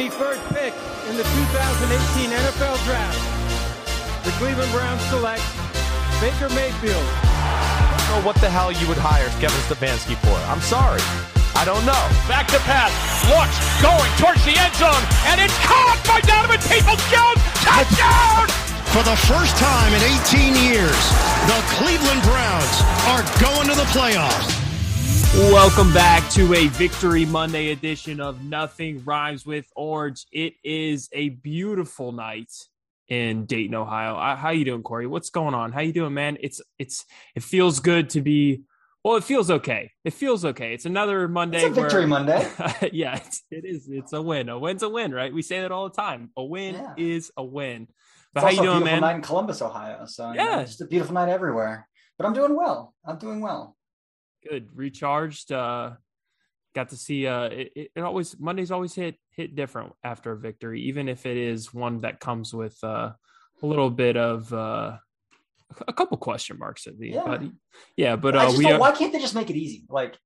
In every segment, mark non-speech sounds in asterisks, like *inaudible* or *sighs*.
the first pick in the 2018 NFL Draft, the Cleveland Browns select Baker Mayfield. I don't know what the hell you would hire Kevin Stefanski for. I'm sorry. I don't know. Back to pass. Looks going towards the end zone, and it's caught by Donovan Peoples-Jones. Touchdown! For the first time in 18 years, the Cleveland Browns are going to the playoffs. Welcome back to a Victory Monday edition of Nothing Rhymes with Orange. It is a beautiful night in Dayton, Ohio. Uh, how you doing, Corey? What's going on? How you doing, man? It's it's it feels good to be. Well, it feels okay. It feels okay. It's another Monday. It's a victory where, Monday. *laughs* yeah, it's, it is. It's a win. A win's a win, right? We say that all the time. A win yeah. is a win. But it's how you doing, man? Night in Columbus, Ohio. So yeah, you know, just a beautiful night everywhere. But I'm doing well. I'm doing well. Good, recharged. Uh, got to see. Uh, it, it always Mondays always hit hit different after a victory, even if it is one that comes with uh, a little bit of uh, a couple question marks at the yeah. But, yeah, but uh, we. why can't they just make it easy? Like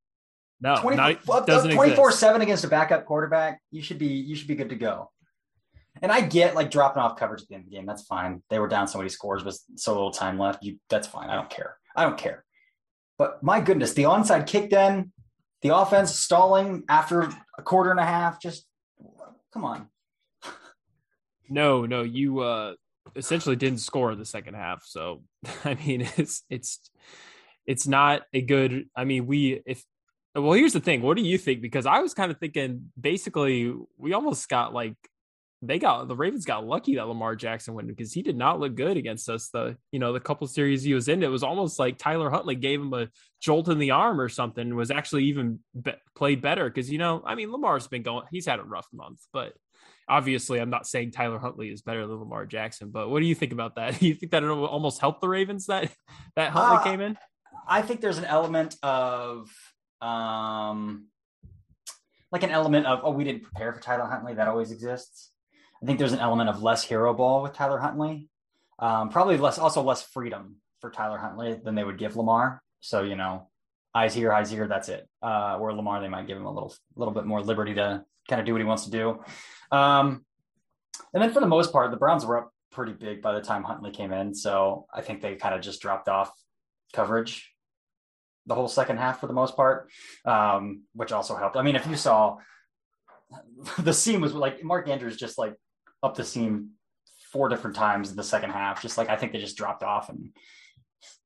no, 24 7 against a backup quarterback, you should be you should be good to go. And I get like dropping off coverage at the end of the game. That's fine. They were down so many scores with so little time left. You that's fine. I don't care. I don't care. But my goodness, the onside kick then, the offense stalling after a quarter and a half, just come on. no, no, you uh essentially didn't score the second half. So *laughs* I mean it's it's it's not a good I mean we if well here's the thing, what do you think? Because I was kind of thinking basically we almost got like they got the Ravens got lucky that Lamar Jackson went because he did not look good against us. The you know the couple series he was in, it was almost like Tyler Huntley gave him a jolt in the arm or something. Was actually even be- played better because you know I mean Lamar's been going, he's had a rough month, but obviously I'm not saying Tyler Huntley is better than Lamar Jackson. But what do you think about that? Do *laughs* you think that it almost helped the Ravens that that Huntley uh, came in? I think there's an element of um like an element of oh we didn't prepare for Tyler Huntley that always exists I think there's an element of less hero ball with Tyler Huntley. Um, probably less, also less freedom for Tyler Huntley than they would give Lamar. So you know, eyes here, eyes here. That's it. Uh, where Lamar, they might give him a little, little bit more liberty to kind of do what he wants to do. Um, and then for the most part, the Browns were up pretty big by the time Huntley came in. So I think they kind of just dropped off coverage the whole second half for the most part, um, which also helped. I mean, if you saw *laughs* the scene was like Mark Andrews just like up the seam four different times in the second half. Just like I think they just dropped off and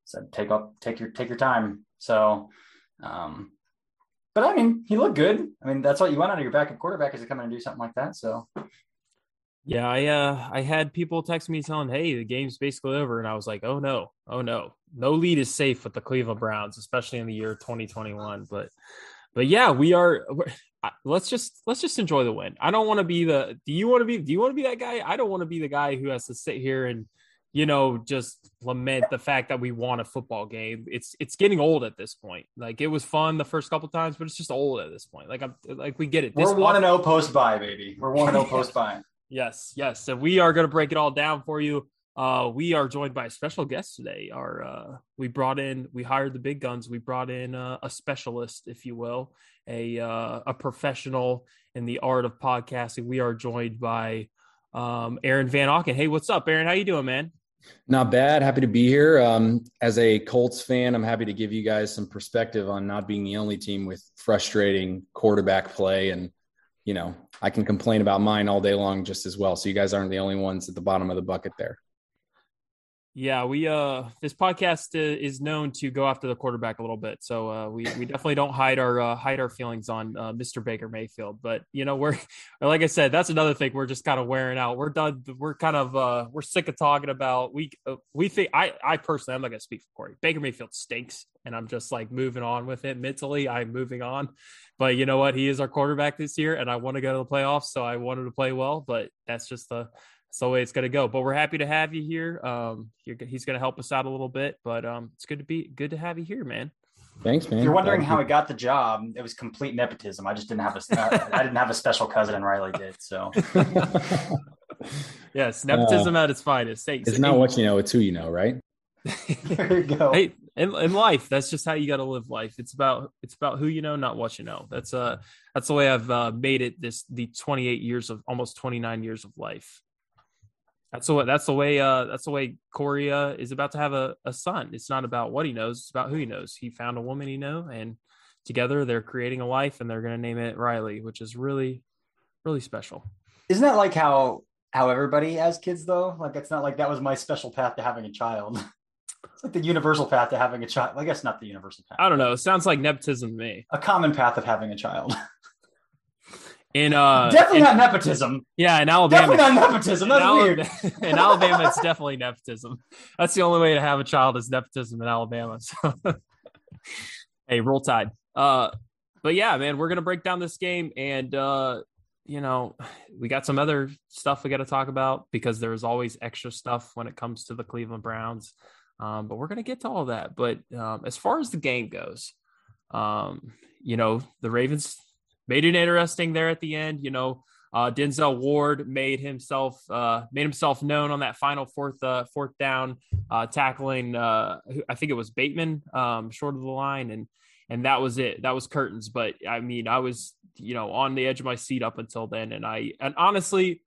said, "Take up, take your, take your time." So, um, but I mean, he looked good. I mean, that's what you want out of your backup quarterback is to come in and do something like that. So, yeah, I uh, I had people text me telling, "Hey, the game's basically over," and I was like, "Oh no, oh no, no lead is safe with the Cleveland Browns, especially in the year 2021." But, but yeah, we are let's just let's just enjoy the win. I don't want to be the. Do you want to be? Do you want to be that guy? I don't want to be the guy who has to sit here and you know just lament the fact that we won a football game. It's it's getting old at this point. Like it was fun the first couple times, but it's just old at this point. Like I'm like we get it. This We're one and zero oh post bye, baby. We're one and zero oh post bye. *laughs* Yes, yes. So we are going to break it all down for you. Uh, we are joined by a special guest today. Our uh, we brought in, we hired the big guns. We brought in uh, a specialist, if you will, a uh, a professional in the art of podcasting. We are joined by um, Aaron Van Auken. Hey, what's up, Aaron? How you doing, man? Not bad. Happy to be here. Um, as a Colts fan, I'm happy to give you guys some perspective on not being the only team with frustrating quarterback play. And, you know, I can complain about mine all day long just as well. So you guys aren't the only ones at the bottom of the bucket there. Yeah, we uh this podcast is known to go after the quarterback a little bit, so uh, we we definitely don't hide our uh, hide our feelings on uh, Mr. Baker Mayfield. But you know, we're *laughs* like I said, that's another thing. We're just kind of wearing out. We're done. We're kind of uh, we're sick of talking about. We uh, we think I I personally I'm not gonna speak for Corey. Baker Mayfield stinks, and I'm just like moving on with it mentally. I'm moving on, but you know what? He is our quarterback this year, and I want to go to the playoffs, so I wanted to play well. But that's just the that's the way it's going to go. But we're happy to have you here. Um, he's going to help us out a little bit, but um, it's good to be good to have you here, man. Thanks, man. If you're wondering how I got the job, it was complete nepotism. I just didn't have a I didn't have a special cousin, and Riley did. So, *laughs* yes, nepotism uh, at its finest. Hey, it's not what you know; it's who you know, right? *laughs* there you go. Hey, in, in life that's just how you got to live life it's about it's about who you know not what you know that's uh that's the way i've uh, made it this the 28 years of almost 29 years of life that's the way that's the way uh that's the way corey uh, is about to have a, a son it's not about what he knows it's about who he knows he found a woman he know and together they're creating a life and they're going to name it riley which is really really special Isn't that like how how everybody has kids though? Like it's not like that was my special path to having a child. *laughs* it's like the universal path to having a child. I guess not the universal path. i don't know it sounds like nepotism to me A common path of having a child. *laughs* in uh definitely in- not nepotism. yeah in alabama Definitely not nepotism. That's in, weird. Alabama, *laughs* in Alabama, it's definitely nepotism. That's the only way to have a child is nepotism in Alabama. So, *laughs* hey, roll tide. Uh, but yeah, man, we're gonna break down this game, and uh, you know, we got some other stuff we got to talk about because there's always extra stuff when it comes to the Cleveland Browns. Um, but we're gonna get to all that. But um, as far as the game goes, um, you know, the Ravens made it interesting there at the end. You know, uh, Denzel Ward made himself uh, made himself known on that final fourth uh, fourth down, uh, tackling uh, I think it was Bateman um, short of the line, and and that was it. That was curtains. But I mean, I was you know on the edge of my seat up until then, and I and honestly,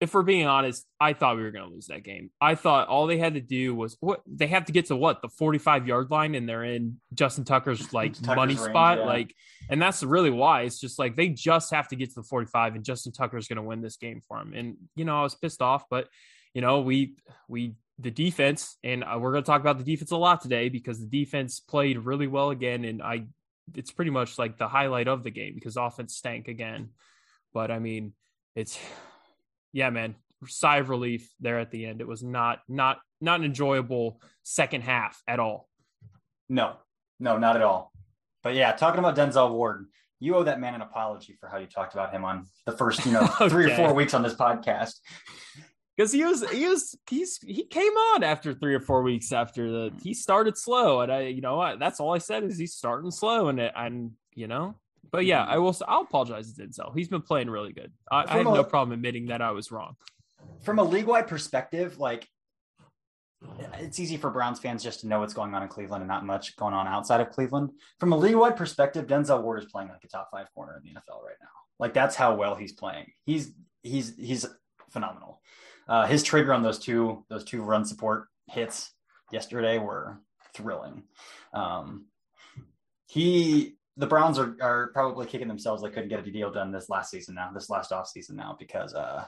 if we're being honest, I thought we were going to lose that game. I thought all they had to do was what they have to get to what the 45 yard line, and they're in Justin Tucker's like Tucker's money range, spot. yeah. Like, and that's really why it's just like they just have to get to the 45, and Justin Tucker's going to win this game for him. And you know, I was pissed off, but you know, we we the defense, and uh, we're going to talk about the defense a lot today because the defense played really well again, and I it's pretty much like the highlight of the game because offense stank again. But I mean, it's yeah, man, sigh of relief there at the end. It was not not not an enjoyable second half at all. No, no, not at all. But yeah, talking about Denzel Ward, you owe that man an apology for how you talked about him on the first, you know, *laughs* three or four weeks on this podcast. Because he was he was he's he came on after three or four weeks after the he started slow and I you know what that's all I said is he's starting slow and it, and you know but yeah I will I'll apologize to Denzel he's been playing really good I, I have a- no problem admitting that I was wrong From a league wide perspective, like it's easy for Browns fans just to know what's going on in Cleveland and not much going on outside of Cleveland. From a league wide perspective, Denzel Ward is playing like a top five corner in the NFL right now. Like that's how well he's playing. He's he's he's phenomenal. Uh, his trigger on those two those two run support hits yesterday were thrilling. Um, he the Browns are, are probably kicking themselves they couldn't get a deal done this last season now, this last off season now because uh,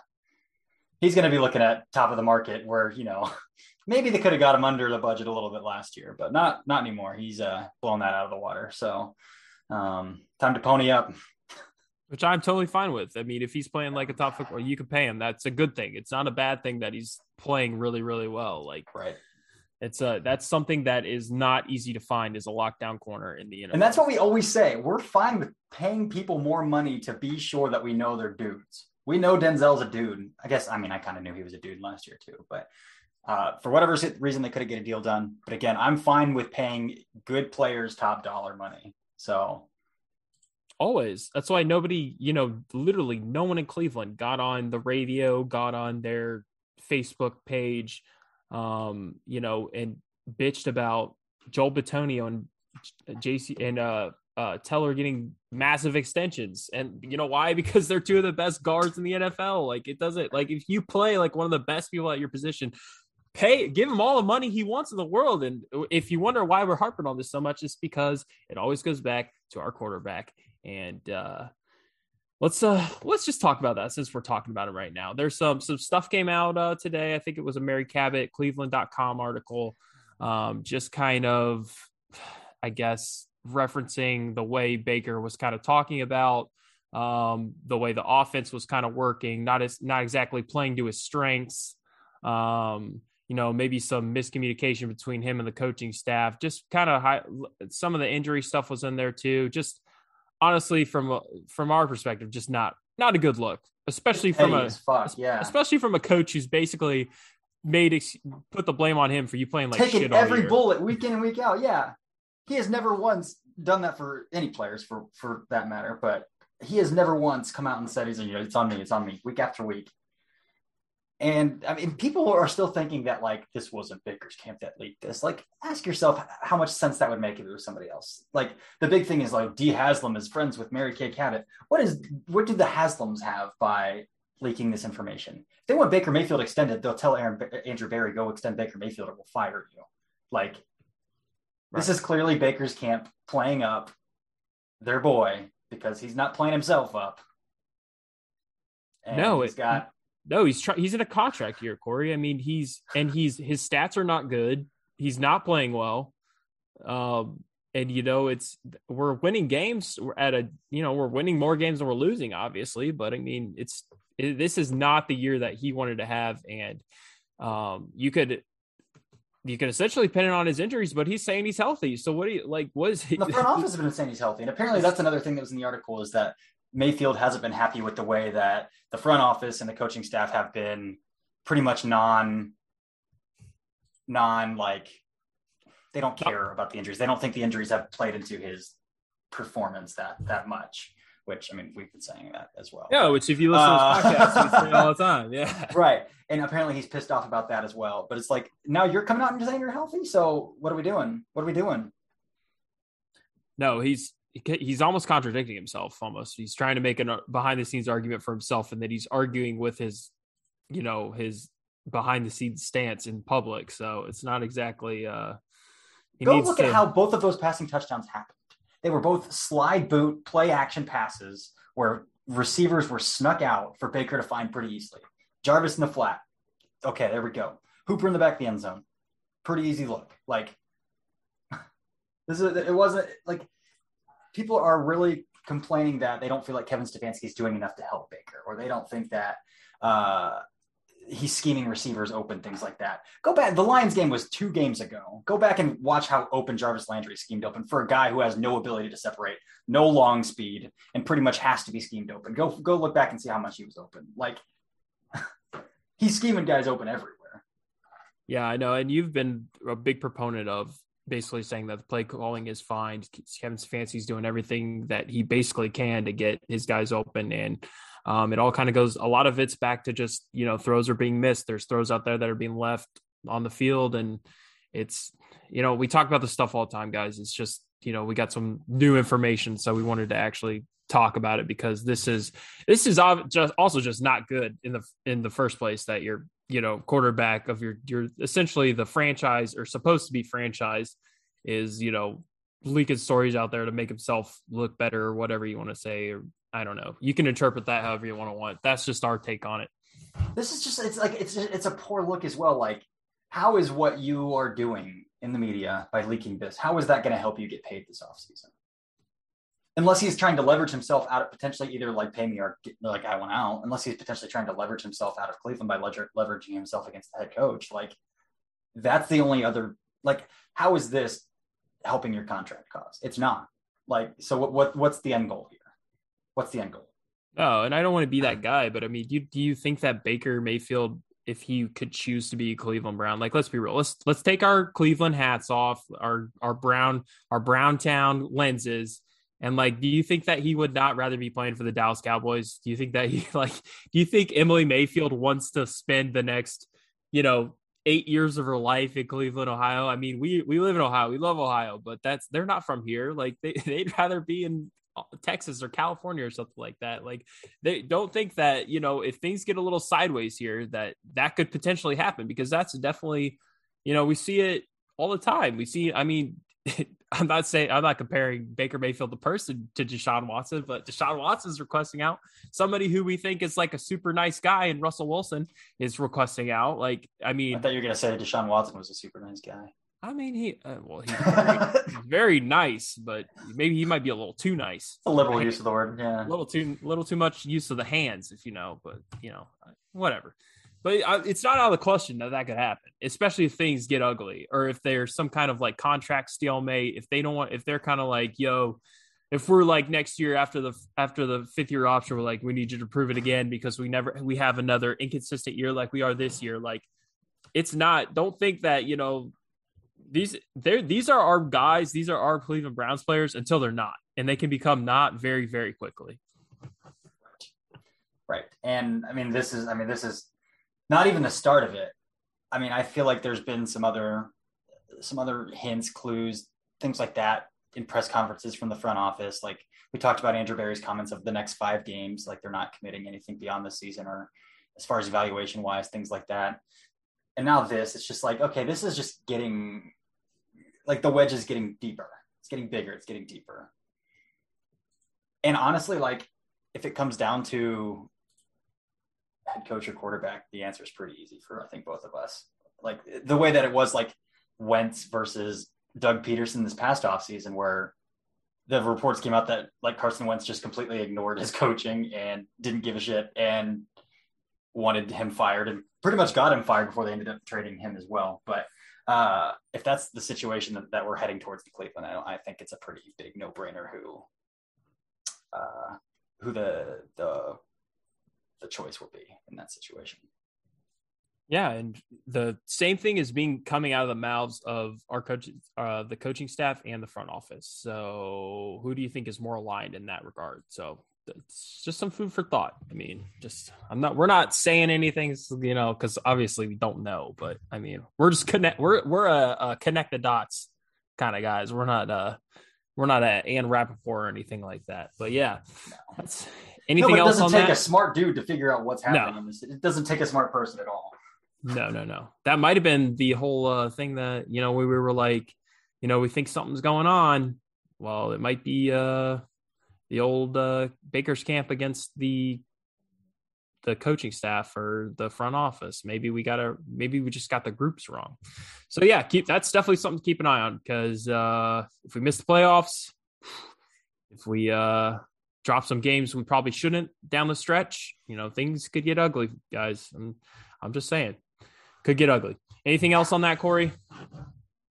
he's going to be looking at top of the market where you know *laughs* maybe they could have got him under the budget a little bit last year, but not not anymore. He's uh, blown that out of the water. So um, time to pony up. which I'm totally fine with I mean if he's playing like a top football you can pay him that's a good thing it's not a bad thing that he's playing really really well like Right. It's a that's something that is not easy to find is a lockdown corner in the NFL And that's what we always say. We're fine with paying people more money to be sure that we know they're dudes. We know Denzel's a dude. I guess, I mean, I kind of knew he was a dude last year too, but uh, for whatever reason, they couldn't get a deal done. But again, I'm fine with paying good players top dollar money. So Always. That's why nobody, you know, literally no one in Cleveland got on the radio, got on their Facebook page, um, you know, and bitched about Joel Bitonio and JC and uh uh Teller getting massive extensions. And you know why? *laughs* Because they're two of the best guards in the NFL. Like it doesn't like if you play like one of the best people at your position, pay give him all the money he wants in the world. And if you wonder why we're harping on this so much, it's because it always goes back to our quarterback. And uh let's uh let's just talk about that since we're talking about it right now. There's some some stuff came out uh today. I think it was a Mary Cabot Cleveland.com article. Um just kind of I guess referencing the way Baker was kind of talking about um the way the offense was kind of working, not as not exactly playing to his strengths. Um you know, maybe some miscommunication between him and the coaching staff. Just kind of high, some of the injury stuff was in there too. Just honestly, from from our perspective, just not not a good look, especially from a fuck, yeah. especially from a coach who's basically made ex- put the blame on him for you playing like taking shit all every bullet week in and week out. Yeah. He has never once done that for any players for for that matter, but he has never once come out and said he's you know it's on me, it's on me week after week. And I mean, people are still thinking that like this wasn't Baker's camp that leaked this. Like, ask yourself how much sense that would make if it was somebody else. Like, the big thing is like Dee Haslam is friends with Mary Kay Cabot. What is what do the Haslams have by leaking this information? If they want Baker Mayfield extended, they'll tell Aaron Andrew Berry go extend Baker Mayfield or we'll fire you. Like, right. this is clearly Baker's camp playing up their boy because he's not playing himself up. And no, he's it, got no, he's try- he's in a contract year, Corey. I mean, he's and he's his stats are not good. He's not playing well. Um, and you know, it's we're winning games. We're at a you know we're winning more games than we're losing, obviously. But I mean, it's it, this is not the year that he wanted to have, and um, you could you can essentially pin it on his injuries, but he's saying he's healthy. So what do you like? Was he? The front office has been saying he's healthy, and apparently that's another thing that was in the article is that Mayfield hasn't been happy with the way that the front office and the coaching staff have been pretty much non, non like they don't care about the injuries. They don't think the injuries have played into his performance that that much. Which I mean, we've been saying that as well. Yeah, which if you listen uh, to his podcast, all the time. *laughs* Yeah, right. And apparently he's pissed off about that as well. But it's like now you're coming out and saying you're healthy. So what are we doing? What are we doing? No, he's he's almost contradicting himself almost. He's trying to make a behind the scenes argument for himself and that he's arguing with his you know his behind the scenes stance in public. So it's not exactly uh go look to... at how both of those passing touchdowns happened. They were both slide boot play action passes where receivers were snuck out for baker to find pretty easily. Jarvis in the flat. Okay there we go. Hooper in the back of the end zone. Pretty easy look. Like *laughs* this is it wasn't like people are really complaining that they don't feel like Kevin Stefanski is doing enough to help Baker, or they don't think that uh, he's scheming receivers open, things like that. Go back. The Lions game was two games ago. Go back and watch how open Jarvis Landry schemed open for a guy who has no ability to separate, no long speed, and pretty much has to be schemed open. Go go look back and see how much he was open. Like *laughs* he's scheming guys open everywhere. Yeah, I know, and you've been a big proponent of basically saying that the play calling is fine. Kevin Stefanski's doing everything that he basically can to get his guys open, and um, it all kind of goes. A lot of it's back to just you know throws are being missed. There's throws out there that are being left on the field, and it's you know we talk about this stuff all the time, guys. It's just you know we got some new information, so we wanted to actually talk about it because this is this is just also just not good in the in the first place that you're you know quarterback of your your essentially the franchise or supposed to be franchise is you know leaking stories out there to make himself look better or whatever you want to say or I don't know. You can interpret that however you want to want. That's just our take on it. This is just it's like it's it's a poor look as well. Like how is what you are doing in the media by leaking this? How is that going to help you get paid this offseason? Unless he's trying to leverage himself out of potentially either like pay me or get, like I went out, unless he's potentially trying to leverage himself out of Cleveland by lever- leveraging himself against the head coach. Like that's the only other like how is this helping your contract cause? It's not. Like so what what what's the end goal here? What's the end goal? Oh, and I don't want to be that guy, but I mean, do you, do you think that Baker Mayfield, if he could choose to be Cleveland Brown, like let's be real, let's let's take our Cleveland hats off, our our brown our Brown Town lenses, and like, do you think that he would not rather be playing for the Dallas Cowboys? Do you think that he *laughs* like? Do you think Emily Mayfield wants to spend the next, you know, eight years of her life in Cleveland, Ohio? I mean, we we live in Ohio, we love Ohio, but that's they're not from here. Like, they *laughs* they'd rather be in uh, Texas or California or something like that. Like, they don't think that you know if things get a little sideways here, that that could potentially happen because that's definitely, you know, we see it all the time. We see, I mean, *laughs* I'm not saying I'm not comparing Baker Mayfield the person to Deshaun Watson, but Deshaun Watson is requesting out somebody who we think is like a super nice guy, and Russell Wilson is requesting out. Like, I mean, I thought you were gonna say Deshaun Watson was a super nice guy. I mean, he uh, well, he's *laughs* very, very, nice, but maybe he might be a little too nice. A liberal use of the word, yeah. A little too, little too much use of the hands, if you know. But you know, whatever. But it's not out of the question that that could happen, especially if things get ugly or if there's some kind of like contract stalemate. If they don't want, if they're kind of like, yo, if we're like next year after the after the fifth year option, we're like, we need you to prove it again because we never we have another inconsistent year like we are this year. Like, it's not. Don't think that you know these they're these are our guys. These are our Cleveland Browns players until they're not, and they can become not very very quickly. Right, and I mean this is I mean this is not even the start of it. I mean, I feel like there's been some other some other hints, clues, things like that in press conferences from the front office. Like we talked about Andrew Berry's comments of the next five games, like they're not committing anything beyond the season or as far as evaluation wise, things like that. And now this, it's just like, okay, this is just getting like the wedge is getting deeper. It's getting bigger. It's getting deeper. And honestly, like if it comes down to head coach or quarterback, the answer is pretty easy for I think both of us. Like the way that it was like Wentz versus Doug Pederson this past offseason, where the reports came out that like Carson Wentz just completely ignored his coaching and didn't give a shit and wanted him fired and pretty much got him fired before they ended up trading him as well. But uh, if that's the situation that, that we're heading towards the Cleveland, I, I think it's a pretty big no brainer who uh, who the the the choice will be in that situation. Yeah, and the same thing is being coming out of the mouths of our coach, uh, the coaching staff, and the front office. So, who do you think is more aligned in that regard? So, it's just some food for thought. I mean, just I'm not. We're not saying anything, you know, because obviously we don't know. But I mean, we're just connect. We're we're a, a connect the dots kind of guys. We're not uh we're not a Ian Rapoport or anything like that. But yeah, that's anything no, it else doesn't take that? a smart dude to figure out what's happening No. It doesn't take a smart person at all. No, no, no. That might have been the whole uh, thing that you know we were like, you know, we think something's going on. Well, it might be uh, the old uh, Baker's camp against the the coaching staff or the front office. Maybe we got to maybe we just got the groups wrong. So yeah, keep that's definitely something to keep an eye on because uh, if we miss the playoffs, if we uh, drop some games we probably shouldn't down the stretch, you know, things could get ugly, guys. I'm I'm just saying, could get ugly. Anything else on that, Corey?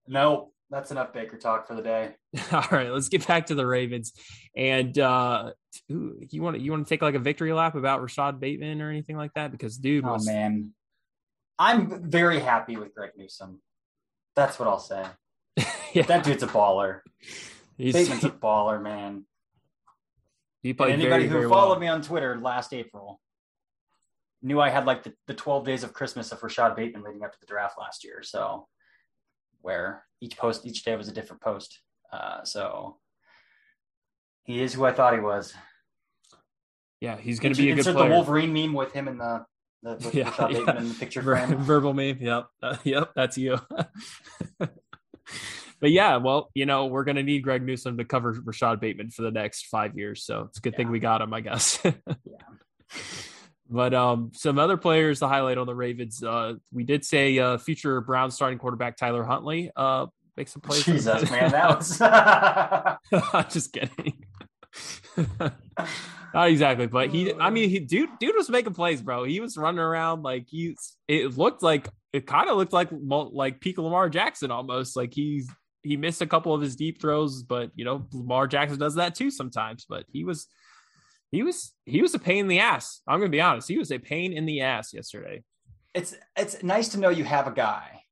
No, that's enough Baker talk for the day. *laughs* All right, let's get back to the Ravens. And uh ooh, you want to you want to take like a victory lap about Rashod Bateman or anything like that? Because dude Oh was man, I'm very happy with Greg Newsome. That's what I'll say. *laughs* yeah, That dude's a baller. he's, Bateman's a baller, man. And played anybody very, who very followed well. me on Twitter last April knew I had like the, the 12 days of Christmas of Rashod Bateman leading up to the draft last year. So where each post, each day was a different post. Uh, so he is who I thought he was. Yeah, he's going to be a good player. the Wolverine meme with him in the, the with *laughs* Yeah, Rashod Bateman yeah. in the picture frame. verbal meme. Yep. Uh, *laughs* yep. That's you. *laughs* but yeah, well, you know, we're going to need Greg Newsome to cover Rashod Bateman for the next five years. So it's a good thing we got him, I guess. *laughs* But um, some other players to highlight on the Ravens. Uh, we did say uh, future Browns starting quarterback Tyler Huntley uh, make some plays. Jesus, man, that was *laughs* I'm just kidding. *laughs* Not exactly, but he. I mean, he dude, dude was making plays, bro. He was running around like he's. It looked like it kind of looked like like peak Lamar Jackson almost. Like he's he missed a couple of his deep throws, but you know Lamar Jackson does that too sometimes. But he was he was he was a pain in the ass. I'm gonna be honest. He was a pain in the ass yesterday. it's it's nice to know you have a guy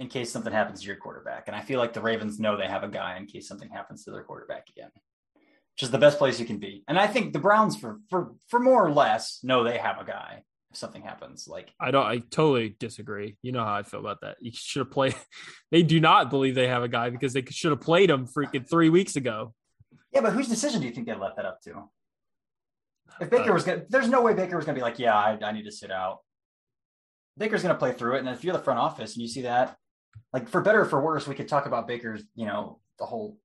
in case something happens to your quarterback. And I feel like the Ravens know they have a guy in case something happens to their quarterback again. Which is the best place you can be. And I think the Browns for for for more or less know they have a guy if something happens. Like I don't. I totally disagree. You know how I feel about that. You should have played. *laughs* They do not believe they have a guy because they should have played him freaking three weeks ago. Yeah, but whose decision do you think they left that up to? If Baker Uh, was gonna there's no way Baker was gonna be like, Yeah, I, I need to sit out. Baker's gonna play through it. And if you're the front office and you see that, like for better or for worse, we could talk about Baker's, you know, the whole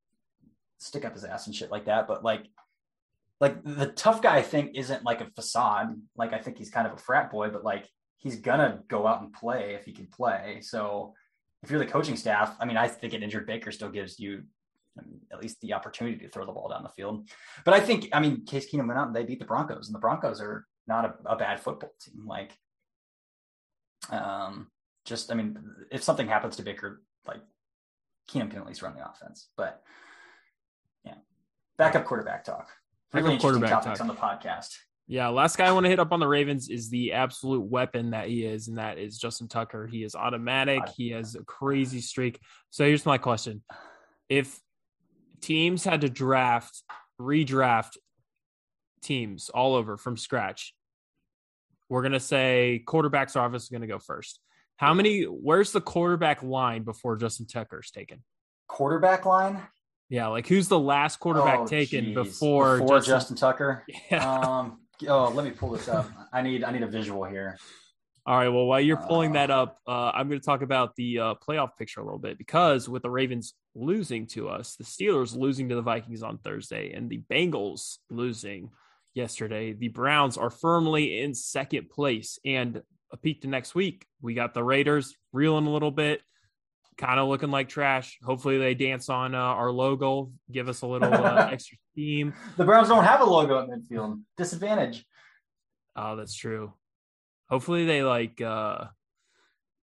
stick up his ass and shit like that. But like like the tough guy thing isn't like a facade. Like I think he's kind of a frat boy, but like he's gonna go out and play if he can play. So if you're the coaching staff, I mean, I think an injured Baker still gives you at least the opportunity to throw the ball down the field. But I think, I mean, Case Keenum went out and they beat the Broncos, and the Broncos are not a, a bad football team. Like, um, just, I mean, if something happens to Baker, like Keenum can at least run the offense. But yeah, backup quarterback talk. Really Backup interesting quarterback topics talk. on the podcast. Yeah, last guy I want to hit up on the Ravens is the absolute weapon that he is, and that is Justin Tucker. He is automatic. He has a crazy streak. So here's my question: If teams had to draft, redraft teams all over from scratch, we're gonna say quarterbacks are obviously gonna go first. How many? Where's the quarterback line before Justin Tucker's taken? Quarterback line. Yeah, like who's the last quarterback Oh, taken geez. before, before Justin? Justin, Tucker. *laughs* Yeah. Um. Oh, let me pull this up. I need I need a visual here. All right. Well, while you're pulling that Uh, up, uh, I'm going to talk about the uh, playoff picture a little bit because with the Ravens losing to us, the Steelers losing to the Vikings on Thursday, and the Bengals losing yesterday, the Browns are firmly in second place. And a peek to next week, we got the Raiders reeling a little bit, kind of looking like trash. Hopefully, they dance on uh, our logo, give us a little uh, *laughs* extra steam. The Browns don't have a logo at midfield. Disadvantage. Oh, that's true. Hopefully they like uh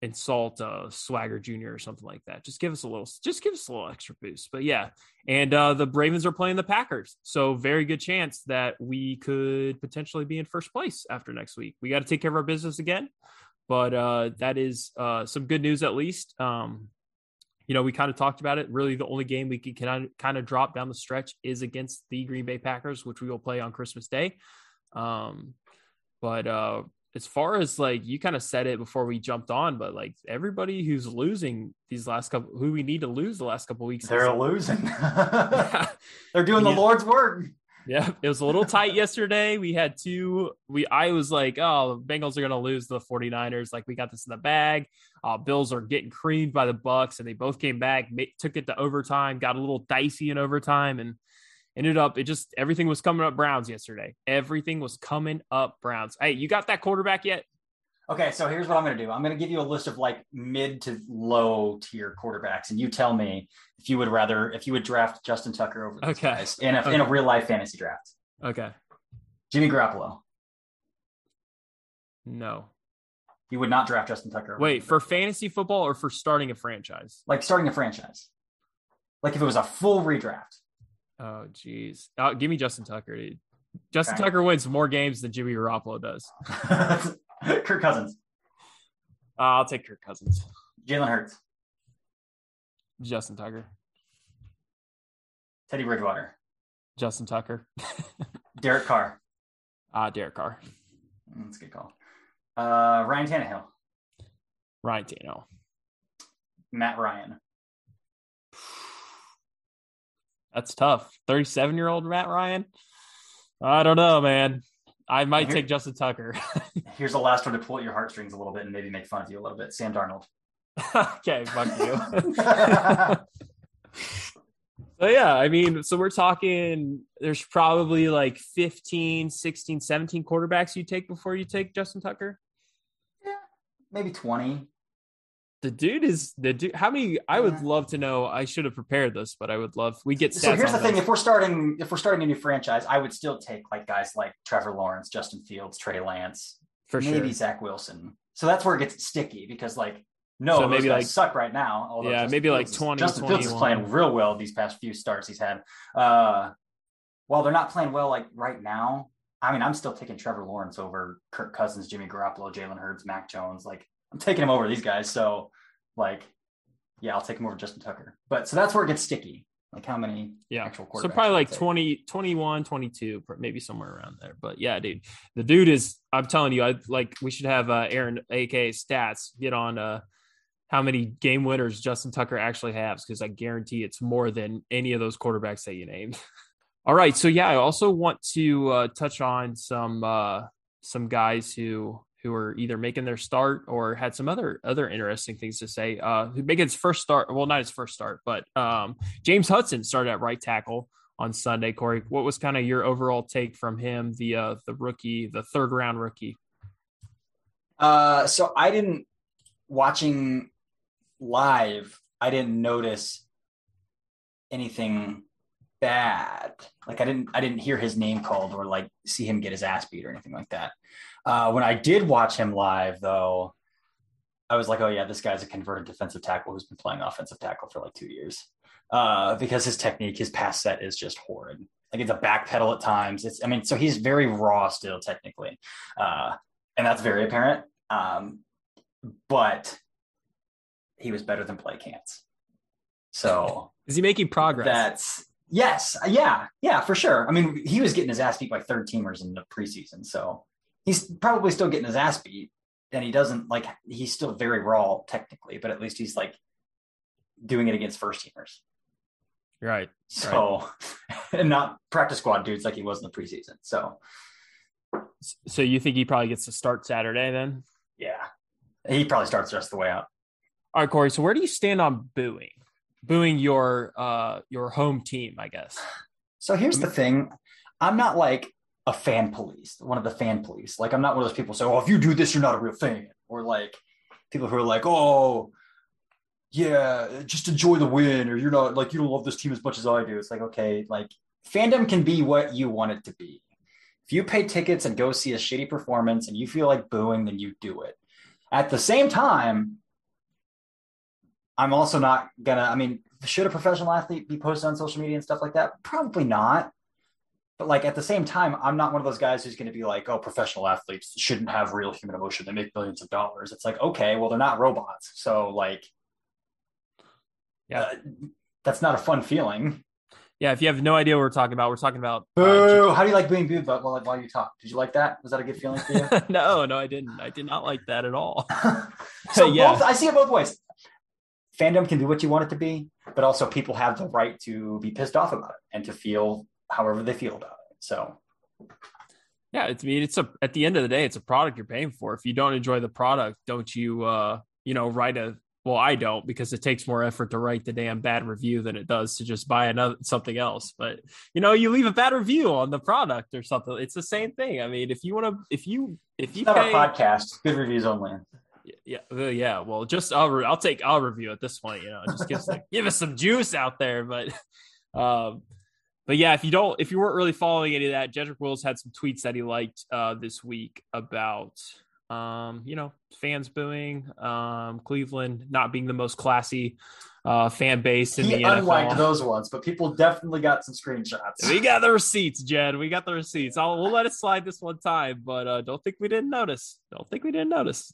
insult uh Swagger Jr. or something like that. Just give us a little just give us a little extra boost. But yeah. And uh the Ravens are playing the Packers. So very good chance that we could potentially be in first place after next week. We got to take care of our business again. But uh that is uh some good news at least. Um you know, we kind of talked about it. Really, the only game we can kind of, drop down the stretch is against the Green Bay Packers, which we will play on Christmas Day. Um, but uh, as far as like you kind of said it before we jumped on, but like everybody who's losing these last couple, who we need to lose the last couple weeks, They're losing. *laughs* They're doing the Lord's work. Yeah, it was a little tight yesterday. We had two. We I was like, oh, Bengals are gonna lose the 49ers. Like we got this in the bag. Uh, Bills are getting creamed by the Bucks, and they both came back, ma- took it to overtime, got a little dicey in overtime, and ended up it just everything was coming up Browns yesterday. Everything was coming up Browns. Hey, you got that quarterback yet? Okay, so here's what I'm going to do. I'm going to give you a list of like mid to low tier quarterbacks, and you tell me if you would rather if you would draft Justin Tucker over these Okay. guys in a in a real life fantasy draft. Okay, Jimmy Garoppolo. no. You would not draft Justin Tucker. over Wait for fantasy football or for starting a franchise? like starting a franchise. Like if it was a full redraft. Oh, geez. Uh, give me Justin Tucker, dude. Justin Okay. Tucker wins more games than Jimmy Garoppolo does. *laughs* *laughs* Kirk Cousins, Uh, I'll take Kirk Cousins. Jalen Hurts, Justin Tucker. Teddy Bridgewater, Justin Tucker. *laughs* Derek Carr. Ah, Derek Carr. That's a good call. Uh, Ryan Tannehill, Ryan Tannehill. Matt Ryan. That's tough. 37 year old Matt Ryan. I don't know, man. I might Here- take Justin Tucker. *laughs* Here's the last one to pull at your heartstrings a little bit and maybe make fun of you a little bit. Sam Darnold. okay, fuck you. *laughs* so yeah, I mean, so we're talking there's probably like 15, 16, 17 quarterbacks you take before you take Justin Tucker. Yeah, maybe 20. The dude is the dude. How many? I would love to know. I should have prepared this, but I would love. We get stats. So here's the thing: if we're starting, if we're starting a new franchise, I would still take like guys like Trevor Lawrence, Justin Fields, Trey Lance, for maybe sure. Zach Wilson. So that's where it gets sticky because like no, So maybe like- suck right now. Yeah, Justin maybe like is- 20, Justin Fields is playing real well these past few starts he's had. Uh, while they're not playing well like right now, I mean, I'm still taking Trevor Lawrence over Kirk Cousins, Jimmy Garoppolo, Jalen Hurts, Mac Jones. Like I'm taking him over these guys. So like, yeah, I'll take him over Justin Tucker. But so that's where it gets sticky. Like how many Yeah. actual quarterbacks? So probably like take? 20, 21, 22, pr- maybe somewhere around there. But yeah, dude, the dude is, I'm telling you, I like, we should have uh, Aaron, aka stats, get on uh, how many game winners Justin Tucker actually has, because I guarantee it's more than any of those quarterbacks that you named. *laughs* All right. So yeah, I also want to uh, touch on some, uh, some guys who, who are either making their start or had some other other interesting things to say. Uh, who making his first start, well, not his first start, but um, James Hudson started at right tackle on Sunday. Corey, what was kind of your overall take from him, the uh, the rookie, the third round rookie? Uh, so I didn't watching live. I didn't notice anything bad. Like I didn't, I didn't hear his name called or like see him get his ass beat or anything like that. Uh, when I did watch him live, though, I was like, oh yeah, this guy's a converted defensive tackle who's been playing offensive tackle for like two years. Uh, because his technique, his pass set is just horrid. Like it's a back pedal at times. It's, I mean, so he's very raw still technically, uh, and that's very apparent. Um, but he was better than Blake Hance. So Is he making progress? that's yes, yeah, yeah, for sure. I mean, he was getting his ass beat by third teamers in the preseason, so he's probably still getting his ass beat, and he doesn't like he's still very raw technically, but at least he's like doing it against first teamers. Right. So, *laughs* and not practice squad dudes like he was in the preseason. So, So you think he probably gets to start Saturday then? yeah, he probably starts the rest of the way out. All right, Corey. So where do you stand on booing? Booing your uh your home team, I guess. So here's the thing. I'm not like a fan police, one of the fan police. Like I'm not one of those people say, "Oh, if you do this, you're not a real fan," or like people who are like, "Oh, yeah, just enjoy the win," or you're not like you don't love this team as much as I do. It's like okay, like fandom can be what you want it to be. If you pay tickets and go see a shitty performance and you feel like booing, then you do it. At the same time, I'm also not gonna. I mean, should a professional athlete be posted on social media and stuff like that? Probably not. But like at the same time, I'm not one of those guys who's going to be like, "Oh, professional athletes shouldn't have real human emotion. They make millions of dollars." It's like, okay, well, they're not robots, so like, Yeah. uh, that's not a fun feeling. Yeah, if you have no idea what we're talking about, we're talking about uh, Boo! How do you like being booed while, while, while you talk? Did you like that? Was that a good feeling for you? *laughs* no, no, I didn't. I did not like that at all. *laughs* *laughs* so Yeah. both, I see it both ways. Fandom can be what you want it to be, but also people have the right to be pissed off about it and to feel however they feel about it. So Yeah, it's I mean it's a at the end of the day, it's a product you're paying for. If you don't enjoy the product, don't you uh you know write a well, I don't because it takes more effort to write the damn bad review than it does to just buy another something else. But you know, you leave a bad review on the product or something. It's the same thing. I mean, if you want to, if you if you it's not a podcast. Good reviews only. yeah, yeah. Well, just I'll re- I'll take I'll review at this point. You know, just give us *laughs* give us some juice out there. But, *laughs* um, but yeah, if you don't, if you weren't really following any of that, Jedrick Wills had some tweets that he liked uh, this week about, um, you know, fans booing, um, Cleveland not being the most classy uh, fan base in He the NFL. those ones, but people definitely got some screenshots. We got the receipts, Jed. We got the receipts. I'll we'll let it slide this one time, but uh, don't think we didn't notice. Don't think we didn't notice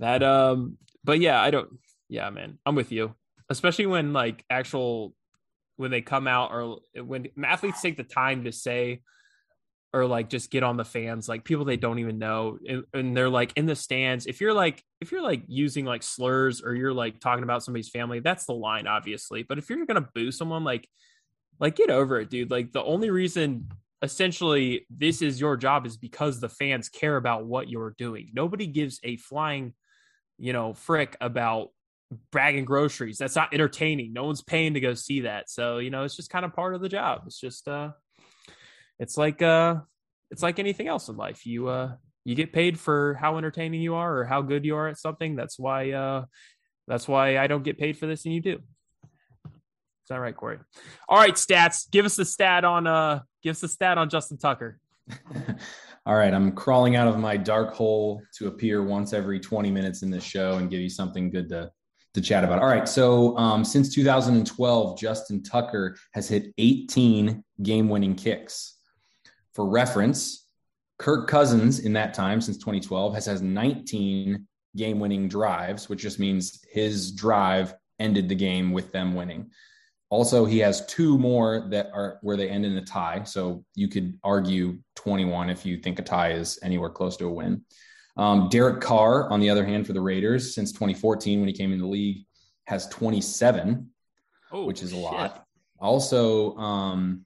that. Um, but yeah, I don't. Yeah, man, I'm with you. Especially when like actual when they come out or when athletes take the time to say or like just get on the fans like people they don't even know and, and they're like in the stands. If you're like if you're like using like slurs or you're like talking about somebody's family that's the line obviously. But if you're gonna boo someone like like get over it dude. Like the only reason essentially this is your job is because the fans care about what you're doing. Nobody gives a flying you know frick about bragging groceries. That's not entertaining. No one's paying to go see that. So you know it's just kind of part of the job. It's just uh it's like uh it's like anything else in life. You uh you get paid for how entertaining you are or how good you are at something. That's why uh that's why i don't get paid for this and you do. Is that right corey? All right stats. Give us the stat on uh give us the stat on justin tucker. *laughs* All right, I'm crawling out of my dark hole to appear once every 20 minutes in this show and give you something good to to chat about. All right, so um, since 2012, Justin Tucker has hit 18 game-winning kicks. For reference, Kirk Cousins in that time since 2012 has has 19 game-winning drives, which just means his drive ended the game with them winning. Also, he has two more that are where they end in a tie. So you could argue 21 if you think a tie is anywhere close to a win. Um, Derek Carr, on the other hand, for the Raiders since 2014 when he came in the league, has 27, oh which is a shit. lot. Also, um,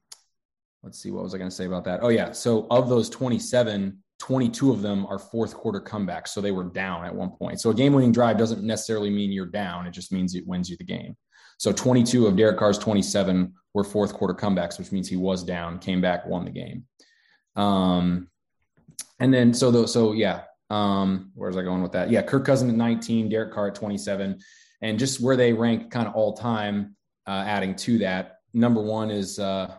let's see, what was I going to say about that? Oh, yeah. So of those 27, 22 of them are fourth quarter comebacks. So they were down at one point. So a game winning drive doesn't necessarily mean you're down, it just means it wins you the game. So 22 of Derek Carr's 27 were fourth quarter comebacks, which means he was down, came back, won the game. Um, and then so the, so yeah, um, where's I going with that? Yeah, Kirk Cousins at 19, Derek Carr at 27, and just where they rank kind of all time. Uh, adding to that, number one is uh,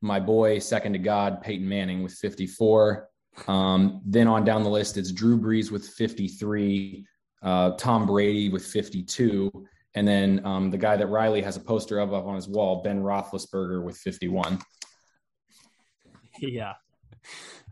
my boy, second to God, Peyton Manning with 54. Um, then on down the list, it's Drew Brees with 53, uh, Tom Brady with 52, and then um, the guy that Riley has a poster of up on his wall, Ben Roethlisberger with 51. *laughs* Yeah.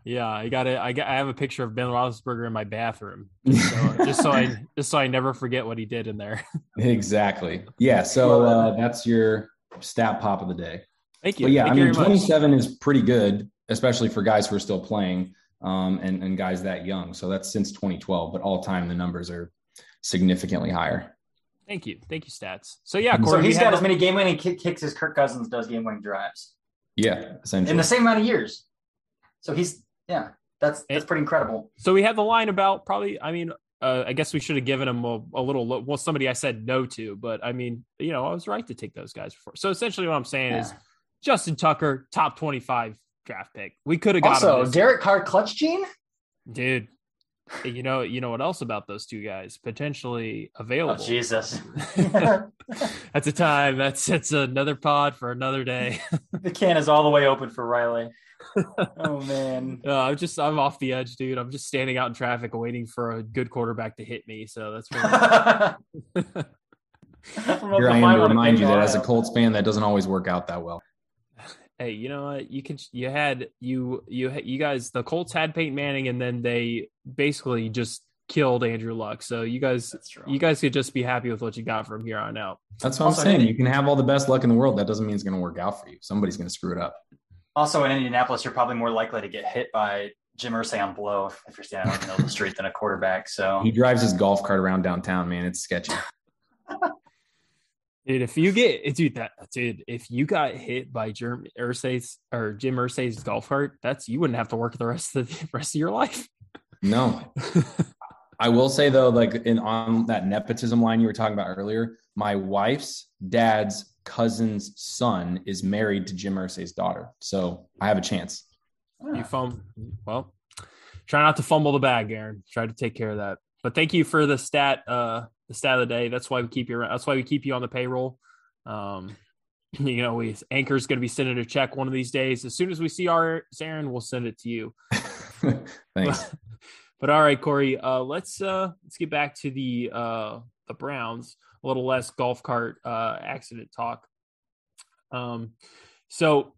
Yeah, I got it. I got. I have a picture of Ben Roethlisberger in my bathroom, *laughs* just so, just so I just so I never forget what he did in there. *laughs* Exactly. Yeah. So uh, that's your stat pop of the day. Thank you. But yeah, Thank I mean, very much. 27 is pretty good, especially for guys who are still playing. um, and, and guys that young. So that's since 2012, but all time the numbers are significantly higher. Thank you, thank you, stats. So yeah, So Corey, he's we got had- as many game winning kick, kicks as Kirk Cousins does game winning drives Yeah, essentially. in the same amount of years. So he's yeah, that's that's pretty incredible. So we had the line about probably. I mean, uh, I guess we should have given him a, a little. Well, somebody I said no to, but I mean, you know, I was right to take those guys before. So essentially, what I'm saying is Justin Tucker, top 25 draft pick. We could have got Also, Derek Carr clutch gene. dude. You know, you know what else about those two guys potentially Oh available? Jesus, *laughs* *laughs* That's a time. That's that's another pod for another day. *laughs* the can is all the way open for Riley. Oh man. Uh, I'm just I'm off the edge, dude. I'm just standing out in traffic waiting for a good quarterback to hit me. So that's really Here I am to remind you that as a Colts fan, that doesn't always work out that well. Hey, you know what? You can you had you you you guys the Colts had Peyton Manning and then they basically just killed Andrew Luck. So you guys you guys could just be happy with what you got from here on out. That's what Also, I'm saying. You can have all the best luck in the world. That doesn't mean it's going to work out for you. Somebody's going to screw it up. Also, in Indianapolis, you're probably more likely to get hit by Jim Irsay on blow if, if you're standing on the middle of the street than a quarterback. So He drives his golf cart around downtown, man. It's sketchy. *laughs* Dude, if you get eh, dude that dude, if you got hit by Jim Irsay's or Jim Irsay's golf cart, that's you wouldn't have to work the rest of the *laughs* rest of your life. No. *laughs* I will say though, like in on that nepotism line you were talking about earlier, my wife's dad's cousin's son is married to Jim Irsay's daughter. So I have a chance. Ah. You fumble. Well, try not to fumble the bag, Aaron. Try to take care of that. But thank you for the stat, uh, the stat of the day. That's why we keep you. around. That's why we keep you on the payroll. Um, *laughs* you know, we Anchor's going to be sending a check one of these days. As soon as we see our Aaron, we'll send it to you. *laughs* *laughs* Thanks. But all right, Corey, uh, let's uh, let's get back to the uh, the Browns. A little less golf cart uh, accident talk. Um, so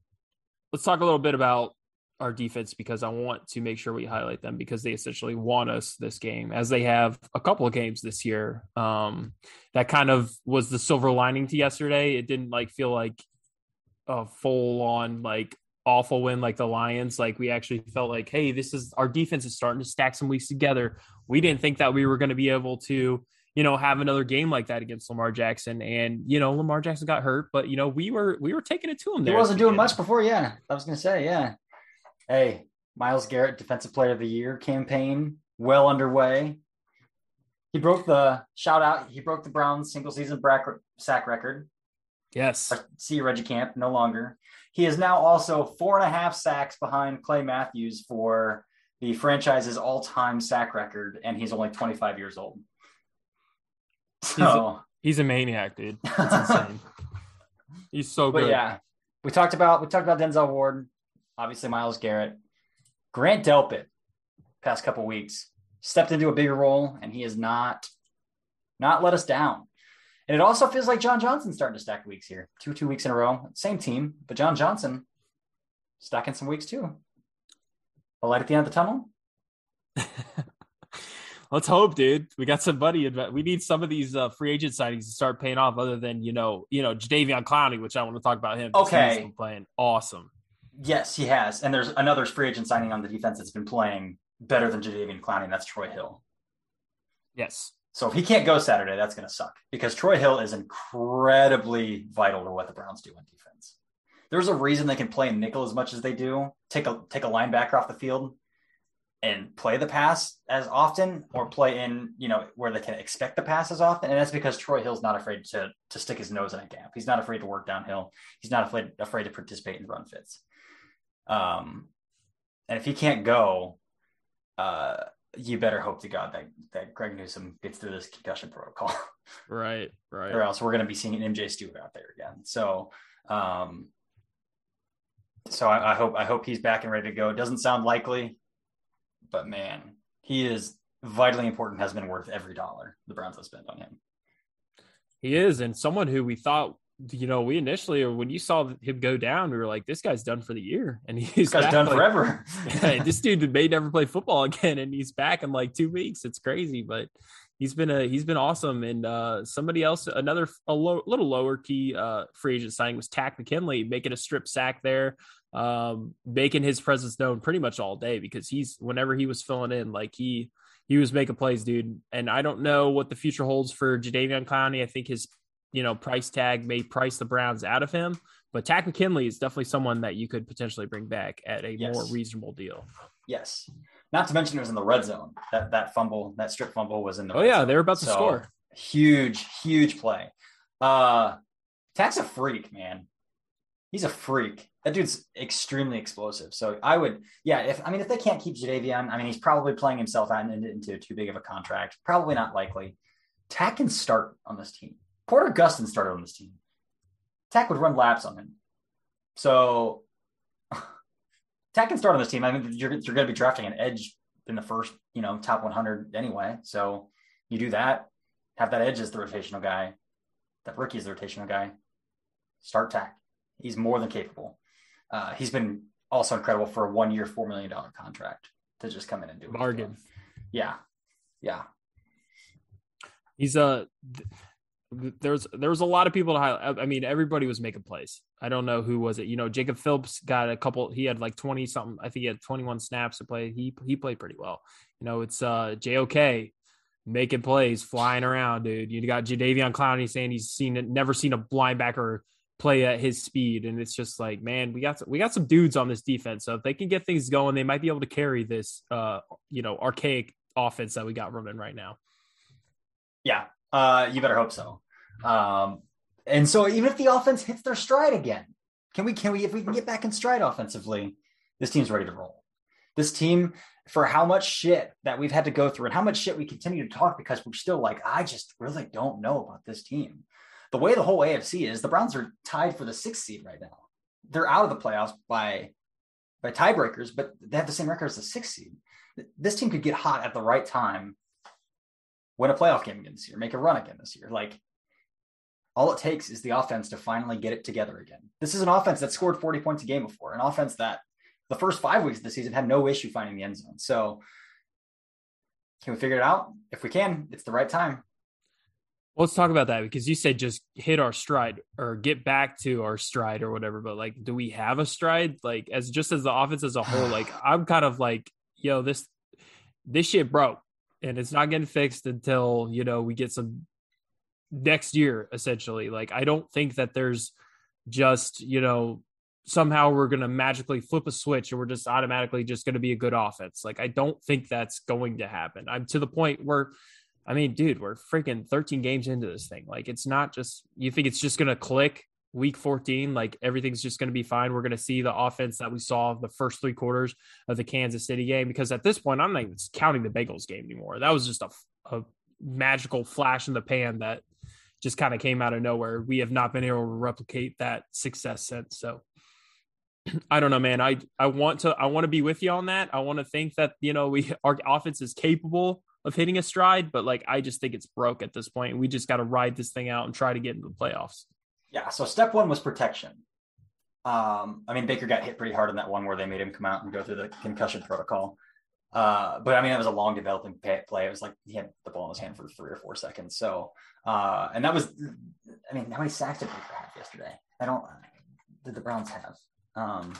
let's talk a little bit about our defense because I want to make sure we highlight them because they essentially want us this game, as they have a couple of games this year. Um, that kind of was the silver lining to yesterday. It didn't like feel like a full on like awful win like the Lions. Like we actually felt like, hey, this is our defense is starting to stack some weeks together. We didn't think that we were going to be able to, you know, have another game like that against Lamar Jackson. And you know, Lamar Jackson got hurt, but you know, we were we were taking it to him. he There wasn't doing much before. Yeah, I was gonna say yeah. Hey, Myles Garrett, Defensive Player of the Year campaign well underway. He broke the shout out. He broke the Browns single season sack record. Yes, See you, Reggie Camp. No longer. He is now also four and a half sacks behind Clay Matthews for the franchise's all time sack record, and he's only 25 years old. So, he's a maniac, dude. That's *laughs* insane. he's so but good. yeah, we talked about we talked about Denzel Ward, obviously Myles Garrett, Grant Delpit. Past couple weeks, stepped into a bigger role, and he has not not let us down. And it also feels like John Johnson's starting to stack weeks here. Two two weeks in a row. Same team, but John Johnson stacking some weeks too. A light at the end of the tunnel. *laughs* Let's hope, dude. We got somebody. In we need some of these uh, free agent signings to start paying off. Other than you know, you know, Jadeveon Clowney, which I want to talk about him. Okay. been playing awesome. Yes, he has. And there's another free agent signing on the defense that's been playing better than Jadeveon Clowney, and that's Troy Hill. Yes, So if he can't go Saturday, that's going to suck because Troy Hill is incredibly vital to what the Browns do on defense. There's a reason they can play nickel as much as they do. Take a take a linebacker off the field and play the pass as often, or play in you know where they can expect the pass as often, and that's because Troy Hill's not afraid to to stick his nose in a gap. He's not afraid to work downhill. He's not afraid afraid to participate in run fits. Um, and if he can't go, uh, you better hope to God that, that Greg Newsome gets through this concussion protocol, *laughs* right, right. or else we're going to be seeing an MJ Stewart out there again. So, um, so I, I hope I hope he's back and ready to go. It doesn't sound likely, but man, he is vitally important. Has been worth every dollar the Browns have spent on him. He is, and someone who we thought, you know, we initially, when you saw him go down, we were like, this guy's done for the year, *laughs* and he's back, done like- forever. *laughs* Yeah, this dude may never play football *laughs* again, and he's back in like two weeks. It's crazy, but he's been a he's been awesome. And uh, somebody else, another a low, little lower key uh, free agent signing was Takk McKinley making a strip sack there. um, making his presence known pretty much all day because he's whenever he was filling in, like he he was making plays, dude. And I don't know what the future holds for Jadeveon Clowney. I think his you know price tag may price the Browns out of him, but Takk McKinley is definitely someone that you could potentially bring back at a Yes. more reasonable deal. Yes. Not to mention it was in the red zone. That that fumble, that strip fumble was in the Oh yeah, zone. they were about to So, score. Huge, huge play. Uh Takk's a freak, man. He's a freak. That dude's extremely explosive. So I would, yeah, if I mean if they can't keep Jadeveon, I mean he's probably playing himself out into, into too big of a contract. Probably not likely. Tack can start on this team. Porter Gustin started on this team. Takk would run laps on him. So *laughs* Takk can start on this team. I mean, you're, you're going to be drafting an edge in the first, you know, top 100 anyway. So you do that, have that edge as the rotational guy, that rookie is the rotational guy. Start Takk. He's more than capable. Uh, he's been also incredible for a one year, $4 million contract to just come in and do he's Bargain. Yeah. Yeah. He's a th- there's there was a lot of people to highlight. I mean, everybody was making plays. I don't know who was it. You know, Jacob Phillips got a couple. He had like twenty something. I think he had twenty one snaps to play. He he played pretty well. You know, it's uh JOK making plays, flying around, dude. You got Jadeveon Clowney saying he's seen never seen a linebacker play at his speed, and it's just like, man, we got we got some dudes on this defense. So if they can get things going, they might be able to carry this uh you know archaic offense that we got running right now. Yeah, uh, you better hope so. Um, and so even if the offense hits their stride again, can we can we if we can get back in stride offensively, this team's ready to roll. This team, for how much shit that we've had to go through and how much shit we continue to talk because we're still like, I just really don't know about this team. The way the whole AFC is, the Browns are tied for the sixth seed right now. They're out of the playoffs by by tiebreakers, but they have the same record as the sixth seed. This team could get hot at the right time win a playoff game again this year, make a run again this year. Like all it takes is the offense to finally get it together again. This is an offense that scored 40 points a game before, an offense that the first five weeks of the season had no issue finding the end zone. So can we figure it out? If we can, it's the right time. Well, Let's talk about that because you said just hit our stride or get back to our stride or whatever. But like, do we have a stride? Like, as just as the offense as a whole, like, *sighs* I'm kind of like, yo, this this shit broke, and it's not getting fixed until you know we get some next year. Essentially, like, I don't think that there's just you know somehow we're going to magically flip a switch and we're just automatically just going to be a good offense. Like, I don't think that's going to happen. I'm to the point where. I mean, dude, we're freaking 13 games into this thing. Like, it's not just, you think it's just going to click week 14, like everything's just going to be fine. We're going to see the offense that we saw the first three quarters of the Kansas City game. Because at this point, I'm not even counting the Bengals game anymore. That was just a, a magical flash in the pan that just kind of came out of nowhere. We have not been able to replicate that success since. So, *clears throat* I don't know, man. I I want to I want to be with you on that. I want to think that you know we *laughs* our offense is capable of hitting a stride, but like I just think it's broke at this point. We just got to ride this thing out and try to get into the playoffs. Yeah. So step one was protection. Um, I mean, Baker got hit pretty hard in that one where they made him come out and go through the concussion protocol. Uh, but I mean, it was a long developing play. It was like he had the ball in his hand for three or four seconds. So, uh, and that was, I mean, how many sacks did Baker have yesterday? I don't, did the Browns have? Um,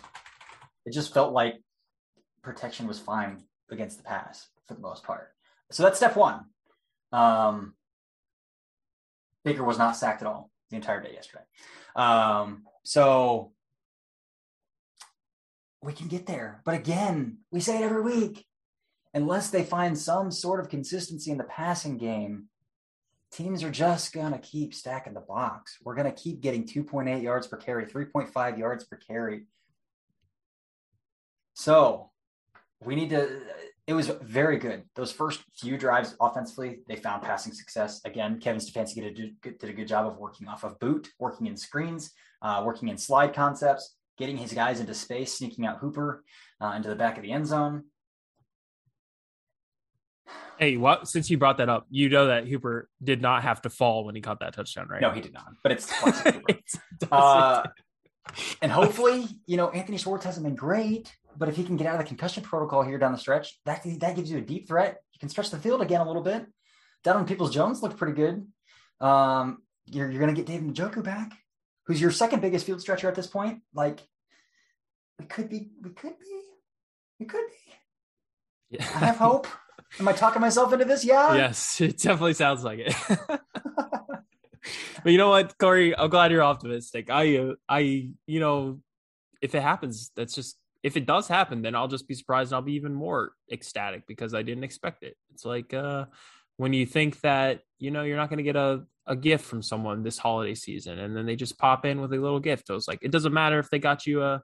it just felt like protection was fine against the pass for the most part. So that's step one. Um, Baker was not sacked at all the entire day yesterday. Um, so we can get there. But again, we say it every week. Unless they find some sort of consistency in the passing game, teams are just going to keep stacking the box. We're going to keep getting 2.8 yards per carry, 3.5 yards per carry. So we need to. It was very good. Those first few drives offensively, they found passing success. Again, Kevin Stefanski did a, good- did a good job of working off of boot, working in screens, uh, working in slide concepts, getting his guys into space, sneaking out Hooper uh, into the back of the end zone. Hey, what? Since you brought that up, you know that Hooper did not have to fall when he caught that touchdown, right? No, he did not. But it's *laughs* classic Hooper. It Uh, and hopefully, you know, Anthony Schwartz hasn't been great, but if he can get out of the concussion protocol here down the stretch, that that gives you a deep threat. You can stretch the field again a little bit. Donovan Peoples-Jones looked pretty good. Um, you're you're going to get David Njoku back, who's your second biggest field stretcher at this point. Like we could be. We could be. We could be. Yeah. I have hope. *laughs* Am I talking myself into this? Yeah. yes, it definitely sounds like it. *laughs* *laughs* but you know what, Corey? I'm glad you're optimistic. I, uh, I, you know, if it happens, that's just if it does happen, then I'll just be surprised and I'll be even more ecstatic because I didn't expect it. It's like uh, when you think that you know you're not going to get a a gift from someone this holiday season, and then they just pop in with a little gift. So it's like it doesn't matter if they got you a,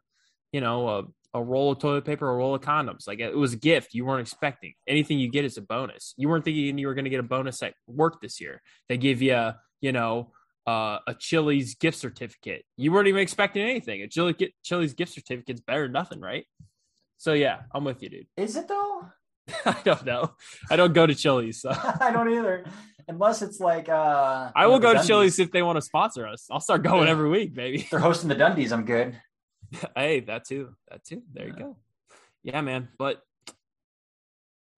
you know, a a roll of toilet paper, a roll of condoms. Like it was a gift you weren't expecting. Anything you get is a bonus. You weren't thinking you were going to get a bonus at work this year. They give you, you know, uh, a Chili's gift certificate. You weren't even expecting anything. A Chili, Chili's gift certificate's better than nothing, right? So yeah, I'm with you, dude. Is it though? *laughs* I don't know. I don't go to Chili's, so *laughs* I don't either. Unless it's like uh I will go to Chili's if they want to sponsor us. I'll start going Yeah. every week, baby. They're hosting the Dundies, I'm good. *laughs* hey, that too. That too. There you go. Yeah, man. But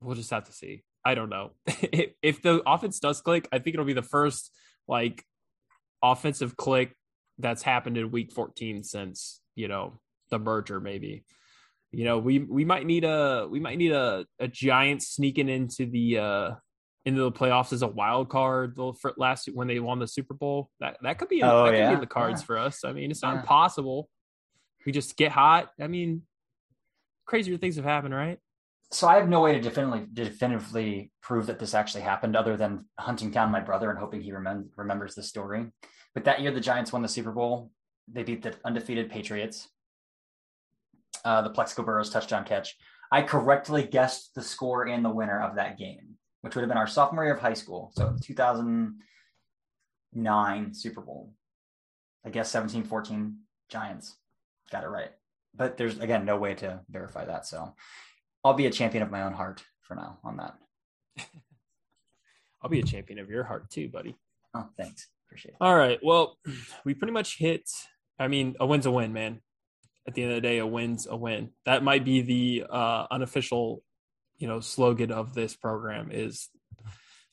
we'll just have to see. I don't know. if the offense does click, I think it'll be the first like offensive click that's happened in week 14 since, you know, the merger maybe. You know, we we might need a we might need a a giant sneaking into the uh into the playoffs as a wild card the last when they won the Super Bowl. That that could be in, Oh, that could be yeah. in the cards Yeah. for us. I mean, it's not Yeah. impossible. We just get hot. I mean, crazier things have happened, right? So I have no way to definitively definitively prove that this actually happened, other than hunting down my brother and hoping he remem- remembers the story. But that year, the Giants won the Super Bowl. They beat the undefeated Patriots. Uh, the Plaxico Burress touchdown catch. I correctly guessed the score and the winner of that game, which would have been our sophomore year of high school. So 2009 Super Bowl. I guess 17 14 Giants. Got it right. But there's, again, no way to verify that. So I'll be a champion of my own heart for now on that. *laughs* I'll be a champion of your heart too, buddy. Oh, thanks. Appreciate it. All right. Well, we pretty much hit. I mean, a win's a win, man. At the end of the day, a win's a win. That might be the uh, unofficial, you know, slogan of this program is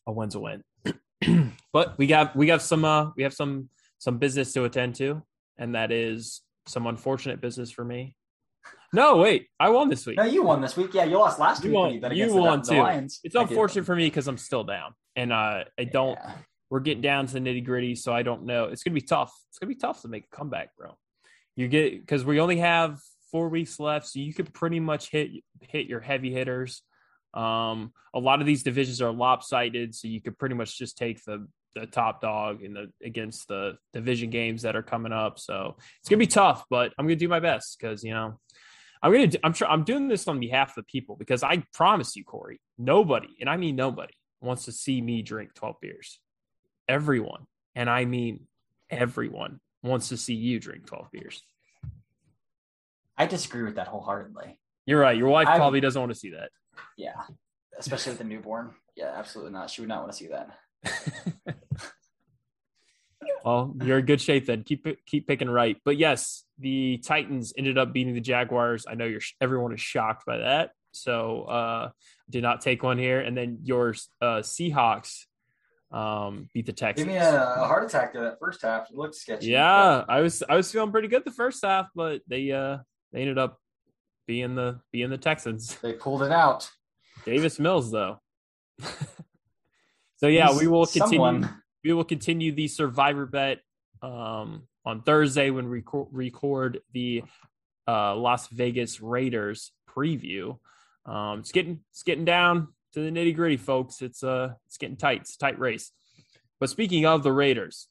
a win's a win. *clears throat* but we got we got some uh, we have some some business to attend to, and that is some unfortunate business for me. No, wait, I won this week. No, you won this week. Yeah, you lost last You week. won- You, you the- won the, too. Lions. It's unfortunate for me because I'm still down, and uh, I don't. Yeah. we're getting down to the nitty gritty, so I don't know. It's gonna be tough. It's gonna be tough to make a comeback, bro. You get because we only have four weeks left, so you could pretty much hit hit your heavy hitters. Um, a lot of these divisions are lopsided, so you could pretty much just take the the top dog in the against the division games that are coming up. So it's gonna be tough, but I'm gonna do my best because you know I'm gonna do, I'm sure I'm doing this on behalf of the people because I promise you, Corey, nobody, and I mean nobody, wants to see me drink 12 beers. Everyone, and I mean everyone, wants to see you drink 12 beers. I disagree with that wholeheartedly. You're right. Your wife I'm- probably doesn't want to see that. Yeah, especially with the newborn. Yeah, absolutely not. She would not want to see that. *laughs* well, you're in good shape then. Keep keep picking right. But yes, the Titans ended up beating the Jaguars. I know you're everyone is shocked by that. So uh did not take one here. And then your uh Seahawks um beat the Texans. Give me a, a heart attack to that first half. It looked sketchy. Yeah, I was I was feeling pretty good the first half, but they uh they ended up being the being the Texans. they pulled it out. Davis Mills though. *laughs* so yeah, we will continue Someone- we will continue the survivor bet um on Thursday when we record, record the uh Las Vegas Raiders preview. Um it's getting it's getting down to the nitty gritty, folks. It's uh it's getting tight. It's a tight race. But speaking of the Raiders,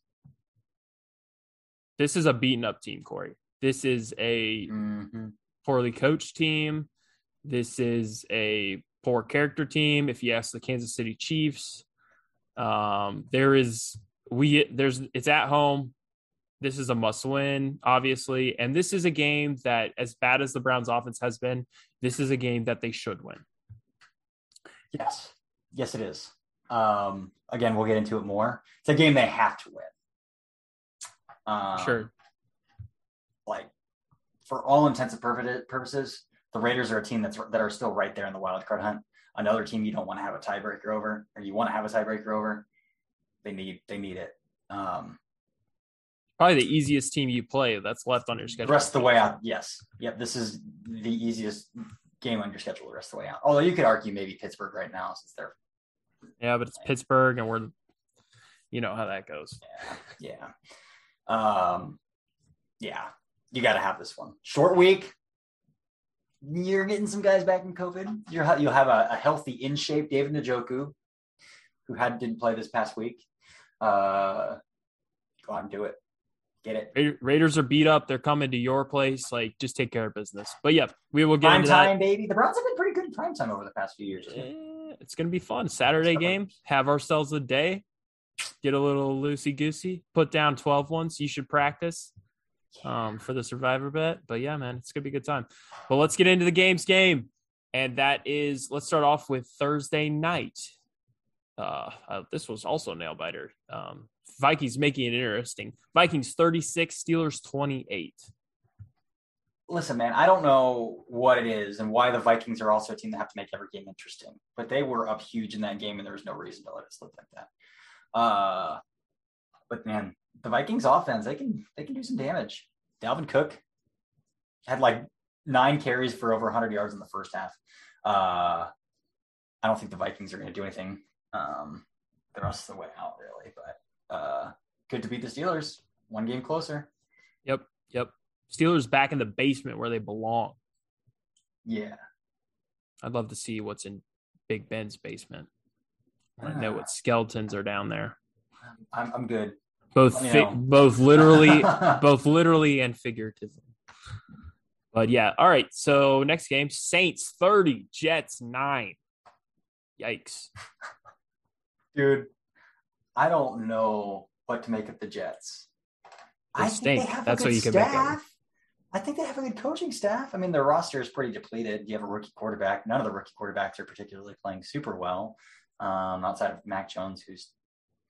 this is a beaten up team, Corey. This is a Mhm. poorly coached team. This is a poor character team. If you ask the Kansas City Chiefs, um, there is we there's it's at home. This is a must win, obviously, and this is a game that, as bad as the Browns' offense has been, this is a game that they should win. Yes, yes, it is. Um, again, we'll get into it more. It's a game they have to win. Um, Sure, like for all intents and purposes, the Raiders are a team that's that are still right there in the wild card hunt. Another team you don't want to have a tiebreaker over, or you want to have a tiebreaker over. They need they need it. Um, Probably the easiest team you play that's left on your schedule. rest of the way out, yes. Yep, this is the easiest game on your schedule the rest of the way out. Although you could argue maybe Pittsburgh right now since they're Yeah, but it's Pittsburgh, and we're, you know how that goes. yeah. Um yeah, you gotta have this one. Short week. You're getting some guys back from COVID. You're, you'll have a, a healthy, in shape David Njoku, who had didn't play this past week. Uh, go out and do it. Get it. Raiders are beat up. They're coming to your place. Like, just take care of business. But yeah, we will get Prime into time, baby. The Browns have been pretty good in prime time over the past few years. that. Eh, It's gonna be fun. Saturday game. Have ourselves a day. Get a little loosey goosey. Put down 12 ones. You should practice um, for the survivor bet. But yeah, man, it's gonna be a good time. But let's get into the games game, and that is let's start off with Thursday night. Uh, uh this was also a nail biter. Um, Vikings making it interesting. Vikings 36, Steelers 28. Listen, man, I don't know what it is and why the Vikings are also a team that have to make every game interesting, but they were up huge in that game, and there was no reason to let it slip like that. Uh, but man, the Vikings offense, they can they can do some damage. Dalvin Cook had like nine carries for over 100 yards in the first half. Uh, I don't think the Vikings are going to do anything um, the rest of the way out, really. But uh, good to beat the Steelers. One game closer. Yep, yep. Steelers back in the basement where they belong. Yeah. I'd love to see what's in Big Ben's basement. I know what skeletons are down there. I'm, I'm good. Both fi- both literally *laughs* both literally and figuratively. But yeah, all right. So next game, Saints 30, Jets 9. Yikes. Dude, I don't know what to make of the Jets. They I stink. think they have That's a what good you can make of staff. I think they have a good coaching staff. I mean, their roster is pretty depleted. You have a rookie quarterback. None of the rookie quarterbacks are particularly playing super well, um, outside of Mac Jones, who's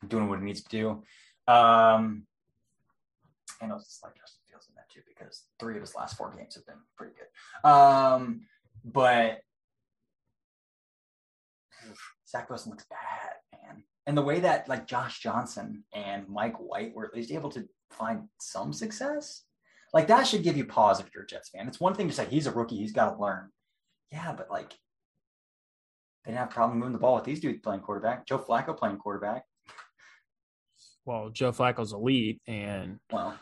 doing what he needs to do. Um, and it's like Justin Fields in that too, because three of his last four games have been pretty good. Um, but Zach Wilson looks bad, man. And the way that like Josh Johnson and Mike White were at least able to find some success, like that should give you pause if you're a Jets fan. It's one thing to say he's a rookie, he's got to learn. Yeah, but like they didn't have a problem moving the ball with these dudes playing quarterback. Joe Flacco playing quarterback. Well, Joe Flacco's elite and Well,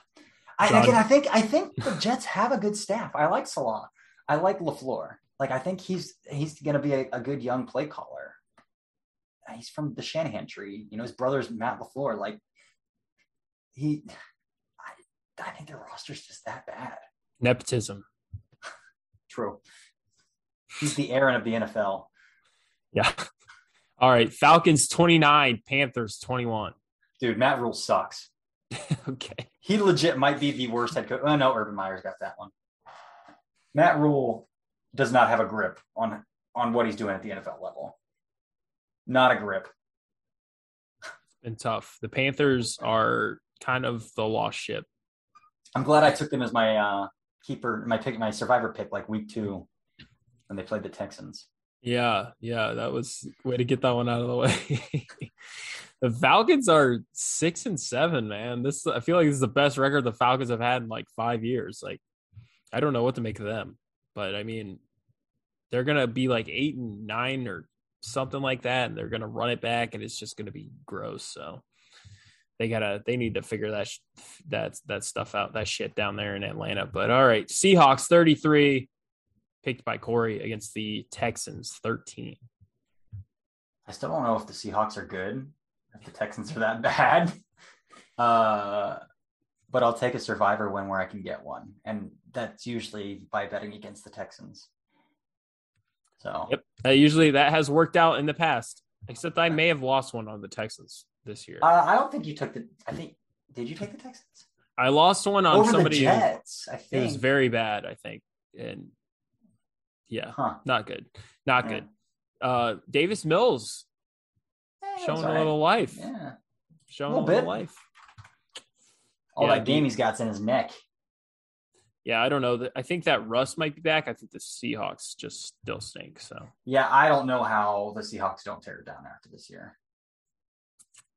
I, John- again, I think I think the Jets have a good staff. I like Salah. I like Lafleur. Like I think he's he's going to be a, a good young play caller. He's from the Shanahan tree. You know, his brother's Matt Lafleur. Like he, I, I think their roster's just that bad. nepotism. *laughs* True. He's the Aaron of the NFL. Yeah. *laughs* All right. Falcons 29, Panthers 21. Dude, Matt Rhule sucks. *laughs* okay. He legit might be the worst head coach. Oh no, Urban Meyer's got that one. Matt Rhule does not have a grip on on what he's doing at the NFL level. Not a grip. Been tough. The Panthers are kind of the lost ship. I'm glad I took them as my uh, keeper, my pick, my survivor pick, like week two when they played the Texans. Yeah, yeah, that was way to get that one out of the way. *laughs* the Falcons are six and seven, man. This I feel like this is the best record the Falcons have had in like five years. Like, I don't know what to make of them, but I mean, they're gonna be like eight and nine or something like that, and they're gonna run it back, and it's just gonna be gross. So they gotta they need to figure that sh- that that stuff out, that shit down there in Atlanta. But all right, Seahawks thirty three picked by Corey against the Texans 13. I still don't know if the Seahawks are good, the Texans are that *laughs* bad. Uh, but I'll take a survivor win where I can get one, and that's usually by betting against the Texans. So Yep. Uh, usually that has worked out in the past, except I may have lost one on the Texans this year. uh, I don't think you took the. I think did you take the Texans I lost one on over somebody the who Jets? I it was very bad, I think. And yeah, huh. not good. Not Yeah. good. Uh Davis Mills showing a little life. Yeah. Showing a Little little bit. life. All Yeah, that game he's got in his neck. Yeah, I don't know. I think that Russ might be back. I think the Seahawks just still stink. So Yeah, I don't know how the Seahawks don't tear it down after this year.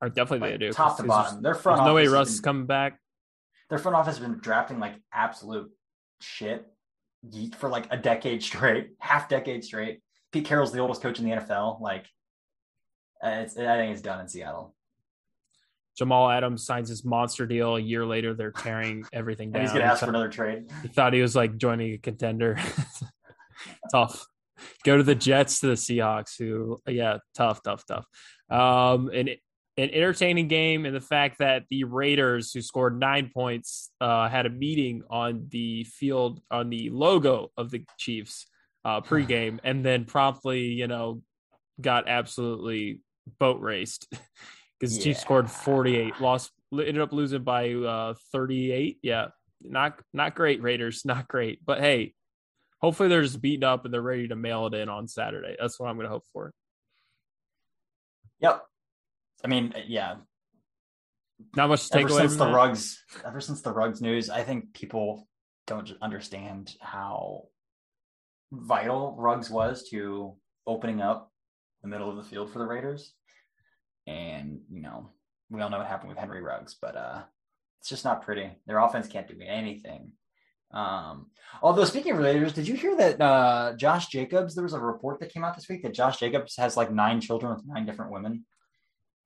or definitely Like, they do. top to bottom. Their There's, front there's no way office Russ is been- coming back. their front office has been drafting like absolute shit for like a decade *laughs* straight, half decade straight. Pete Carroll's the oldest coach in the NFL. Like, it's, I think it's done in Seattle. Jamal Adams signs his monster deal. A year later, they're tearing *laughs* everything down. and he's gonna ask for another trade. He thought he was like joining a contender. *laughs* tough. Go to the Jets to the Seahawks, who yeah, tough, tough, tough. Um, and an entertaining game, and the fact that the Raiders, who scored nine points, uh, had a meeting on the field on the logo of the Chiefs uh, pregame, *sighs* and then promptly, you know, got absolutely boat raced *laughs* because yeah. Chiefs scored 48, lost, ended up losing by uh, 38. Yeah, not not great, Raiders, *laughs* not great. But hey, hopefully they're just beaten up and they're ready to mail it in on Saturday. That's what I'm going to hope for. Yep. I mean, yeah. Not much to take ever since the that. Ruggs. Ever since the Ruggs news, I think people don't understand how vital Ruggs was to opening up the middle of the field for the Raiders. And, you know, we all know what happened with Henry Ruggs, but uh it's just not pretty. Their offense can't do anything. Um, although speaking of Raiders, did you hear that uh Josh Jacobs, there was a report that came out this week that Josh Jacobs has like nine children with nine different women.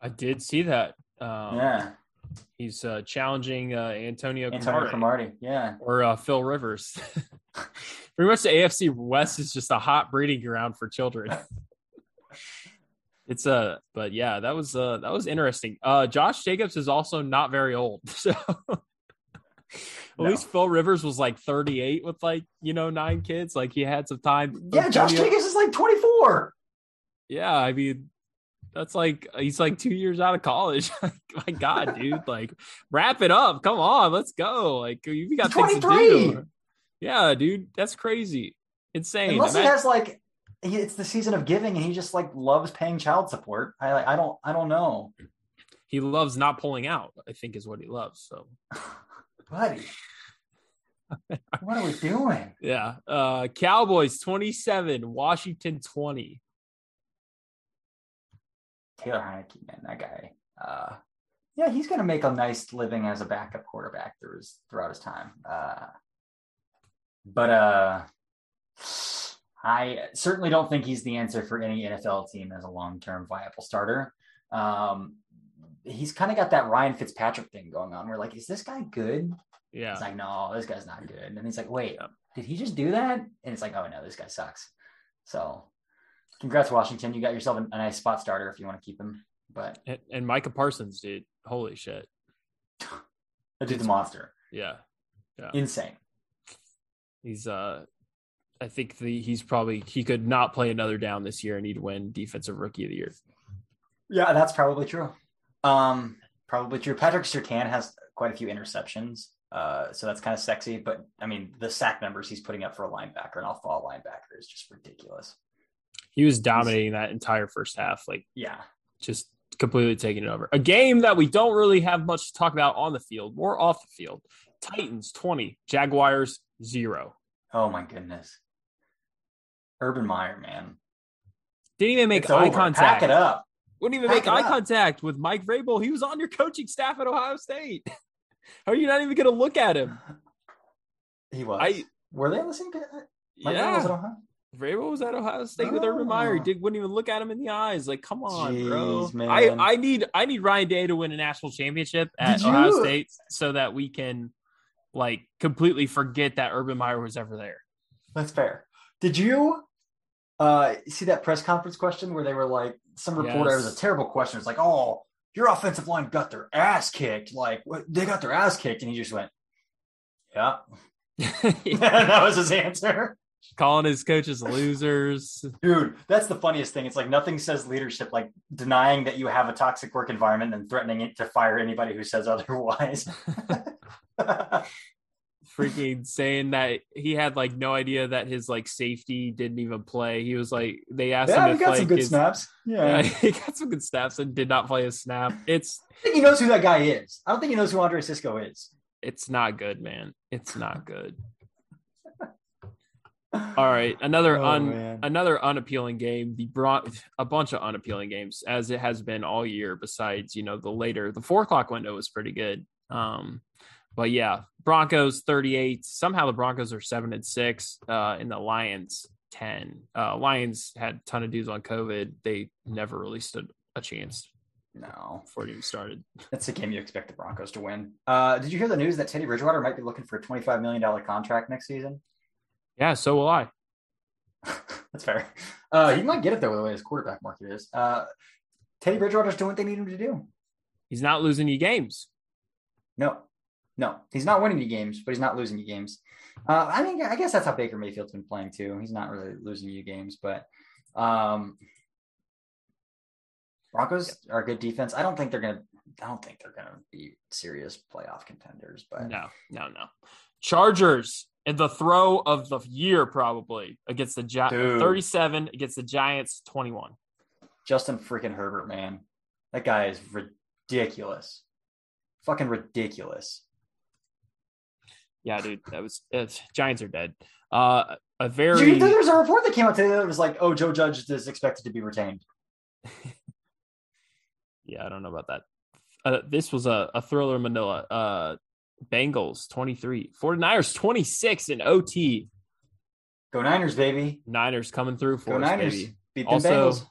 I did see that. Um, yeah. He's uh, challenging uh, Antonio, Antonio Cromartie, yeah, or uh, Phil Rivers. *laughs* Pretty much the AFC West is just a hot breeding ground for children. *laughs* it's a, uh, but yeah, that was uh, that was interesting. Uh, Josh Jacobs is also not very old, *laughs* so at no. least Phil Rivers was like 38 with like you know nine kids. Like he had some time. Yeah, Josh Jacobs is like 24. Yeah, I mean that's like he's like two years out of college. *laughs* My God, dude! Like, wrap it up. Come on, let's go. Like, you've got things to do. Yeah, dude, that's crazy, insane. Unless Imagine- he has like, it's the season of giving, and he just like loves paying child support. I like, I don't, I don't know. He loves not pulling out. I think is what he loves. So, *sighs* buddy. *laughs* what are we doing? Yeah. Uh Cowboys 27, Washington 20. Taylor Heinicke, man, that guy. Uh, yeah, he's going to make a nice living as a backup quarterback through his, throughout his time. Uh, but uh, I certainly don't think he's the answer for any NFL team as a long-term viable starter. Um, he's kind of got that Ryan Fitzpatrick thing going on. Where like, is this guy good? Yeah. It's like, no, this guy's not good. And he's like, wait, did he just do that? And it's like, oh no, this guy sucks. So congrats, Washington. You got yourself a, a nice spot starter if you want to keep him. But and, and Micah Parsons, dude, holy shit, *sighs* that dude's a monster. Yeah, yeah, insane. He's uh, I think the he's probably he could not play another down this year and he'd win defensive rookie of the year. Yeah, that's probably true. Um, probably true. Patrick Surtain has quite a few interceptions. Uh, so that's kind of sexy, but I mean, the sack numbers he's putting up for a linebacker, and off ball linebacker, is just ridiculous. He was dominating that entire first half. Like, yeah, just completely taking it over. A game that we don't really have much to talk about on the field, more off the field. Titans 20, Jaguars 0. Oh my goodness. Urban Meyer, man. Didn't even make it's eye over. contact. Pack it up. Wouldn't even Pack make eye up. contact with Mike Vrabel. He was on your coaching staff at Ohio State. *laughs* How are you not even going to look at him? *sighs* He was. I, Were they listening to Mike yeah. Vrabel was at Ohio State oh. with Urban Meyer. Oh. He oh. did, wouldn't even look at him in the eyes. Like, come on, Jeez, bro. Man. I, I need I need Ryan Day to win a national championship at Ohio State so that we can like completely forget that Urban Meyer was ever there. That's fair. Did you uh, see that press conference question where they were like, some reporter yes. was a terrible question. It's like, oh, your offensive line got their ass kicked. Like, what? they got their ass kicked, and he just went, yeah. *laughs* *laughs* that was his answer calling his coaches losers. Dude, that's the funniest thing. It's like nothing says leadership like denying that you have a toxic work environment and threatening it to fire anybody who says *laughs* otherwise. Freaking saying that he had like no idea that his like safety didn't even play. He was like, they asked yeah, him he if got like some good his, snaps. Yeah. yeah, *laughs* he got some good snaps and did not play a snap. It's. I think he knows who that guy is. I don't think he knows who Andre Cisco is. It's not good, man. It's not good. *laughs* All right, another oh, un man. another unappealing game. The brought a bunch of unappealing games as it has been all year. Besides, you know, the later the four o'clock window was pretty good. Um, but yeah, Broncos 38. Somehow the Broncos are seven and six, uh, and the Lions 10. Uh, Lions had a ton of dudes on COVID. They never really stood a chance No, before it even started. that's a game you expect the Broncos to win. Uh, did you hear the news that Teddy Bridgewater might be looking for a $25 million contract next season? Yeah, so will I. *laughs* That's fair. Uh, he might get it though, the way his quarterback market is. Uh, Teddy Bridgewater's doing what they need him to do. He's not losing you games. No, no, he's not winning you games, but he's not losing you games. Uh, I mean, I guess that's how Baker Mayfield's been playing too. He's not really losing you games, but um, Broncos are a good defense. I don't think they're gonna. I don't think they're gonna be serious playoff contenders, but No, no, no. Chargers in the throw of the year probably against the Gi- Dude. 37 against the Giants 21. Justin freaking Herbert, man, that guy is ridiculous, fucking ridiculous. Yeah, dude, that was it's, Giants are dead. Uh, a very there was a report that came out today that was like, "Oh, Joe Judge is expected to be retained." *laughs* yeah, I don't know about that. Uh, this was a, a thriller in Manila. Uh, Bengals 23, 49ers 26 in OT. Go Niners, baby! Niners coming through for Go us, Niners! baby. Beat them Also, Bengals.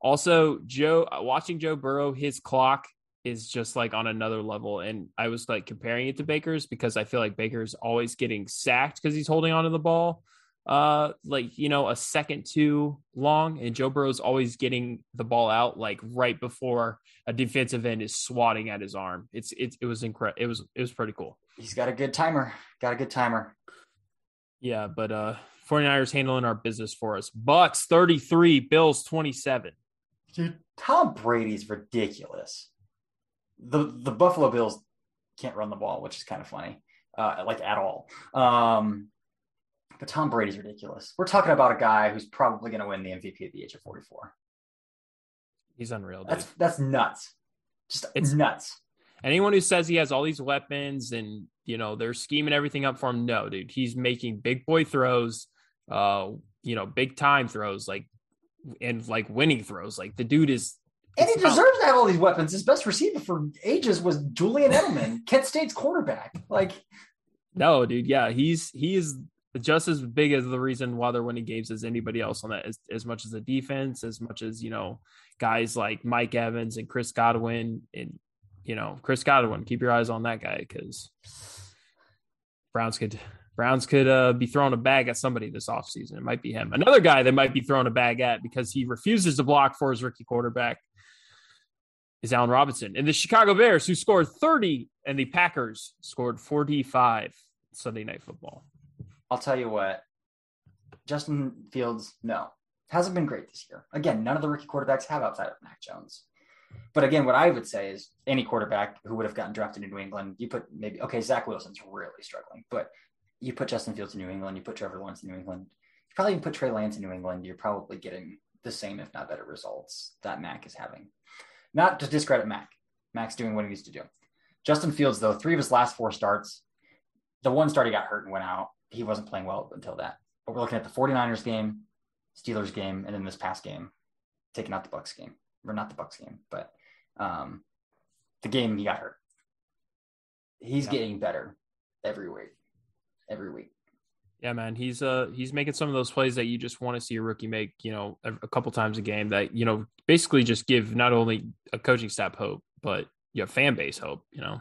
also Joe watching Joe Burrow, his clock is just like on another level. And I was like comparing it to Baker's because I feel like Baker's always getting sacked because he's holding onto the ball uh like you know a second too long and Joe Burrow's always getting the ball out like right before a defensive end is swatting at his arm. It's it, it was incredible. It was it was pretty cool. He's got a good timer. Got a good timer. Yeah, but uh 49ers handling our business for us. Bucks 33, Bills 27. Dude, Tom Brady's ridiculous. The the Buffalo Bills can't run the ball, which is kind of funny, uh, like at all. Um, but Tom Brady's ridiculous. We're talking about a guy who's probably going to win the MVP at the age of 44. He's unreal, dude. That's that's nuts. Just It's- nuts. Anyone who says he has all these weapons and you know they're scheming everything up for him, no, dude. He's making big boy throws, uh, you know, big time throws, like and like winning throws. Like the dude is And he not- deserves to have all these weapons. His best receiver for ages was Julian Edelman, *laughs* Kent State's quarterback. Like, No, dude. Yeah, he's he is just as big as the reason why they're winning games as anybody else on that. As, as much as the defense, as much as you know, guys like Mike Evans and Chris Godwin, and you know Chris Godwin. Keep your eyes on that guy because Browns could Browns could uh, be throwing a bag at somebody this offseason. It might be him. Another guy that might be throwing a bag at because he refuses to block for his rookie quarterback is Allen Robinson. And the Chicago Bears, who scored 30, and the Packers scored 45 Sunday night football. I'll tell you what, Justin Fields, no, hasn't been great this year. Again, none of the rookie quarterbacks have outside of Mac Jones. But again, what I would say is any quarterback who would have gotten drafted in New England, you put maybe okay, Zach Wilson's really struggling, but you put Justin Fields in New England, you put Trevor Lawrence in New England, you probably even put Trey Lance in New England, you're probably getting the same, if not better, results that Mac is having. Not to discredit Mac. Mac's doing what he needs to do. Justin Fields, though, three of his last four starts, the one start he got hurt and went out. He wasn't playing well until that. But we're looking at the 49ers game, Steelers game, and then this past game, taking out the Bucks game. Or not the Bucks game, but um, the game he got hurt. He's Yeah. getting better every week. Every week. Yeah, man, he's uh he's making some of those plays that you just want to see a rookie make, you know, a, a couple times a game that you know basically just give not only a coaching staff hope, but your fan base hope. You know,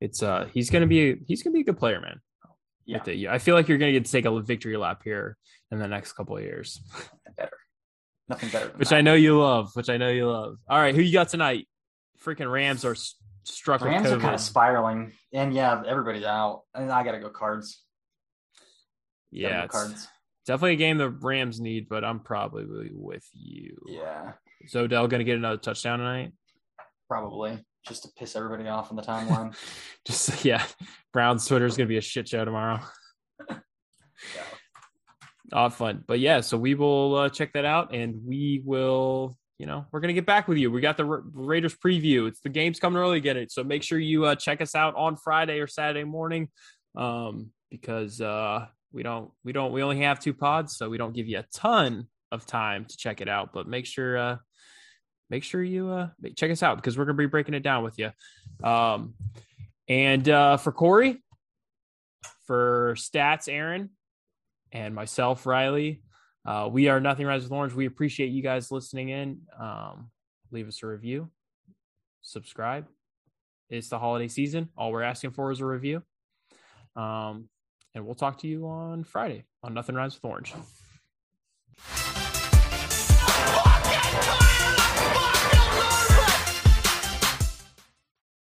it's uh he's gonna be he's gonna be a good player, man. Yeah. It. I feel like you're gonna get to take a victory lap here in the next couple of years, Nothing better. Nothing better which that. I know you love. Which I know you love. All right, who you got tonight? Freaking Rams are struck Rams are kind of spiraling. And yeah, everybody's out. And I got to go cards. Yeah, cards. definitely a game the Rams need, but I'm probably with you. Yeah, Is Odell going to get another touchdown tonight? probably. Just to piss everybody off on the timeline. *laughs* Just yeah, Brown's Twitter is going to be a shit show tomorrow. *laughs* Yeah. Oh, fun. But yeah, so we will uh, check that out and we will, you know, we're going to get back with you. We got the Ra- Raiders preview. It's the game's coming early, get it. So make sure you uh, check us out on Friday or Saturday morning um, because uh, we don't, we don't, we only have two pods, so we don't give you a ton of time to check it out. But make sure, uh, make sure you uh, check us out because we're to be breaking it down with you. Um, And uh, for Corey, for stats, Aaron, and myself, Riley, uh, we are Nothing Rhymes with Orange. We appreciate you guys listening in. Um, leave us a review, subscribe. It's the holiday season. All we're asking for is a review. Um, and we'll talk to you on Friday on Nothing Rhymes with Orange.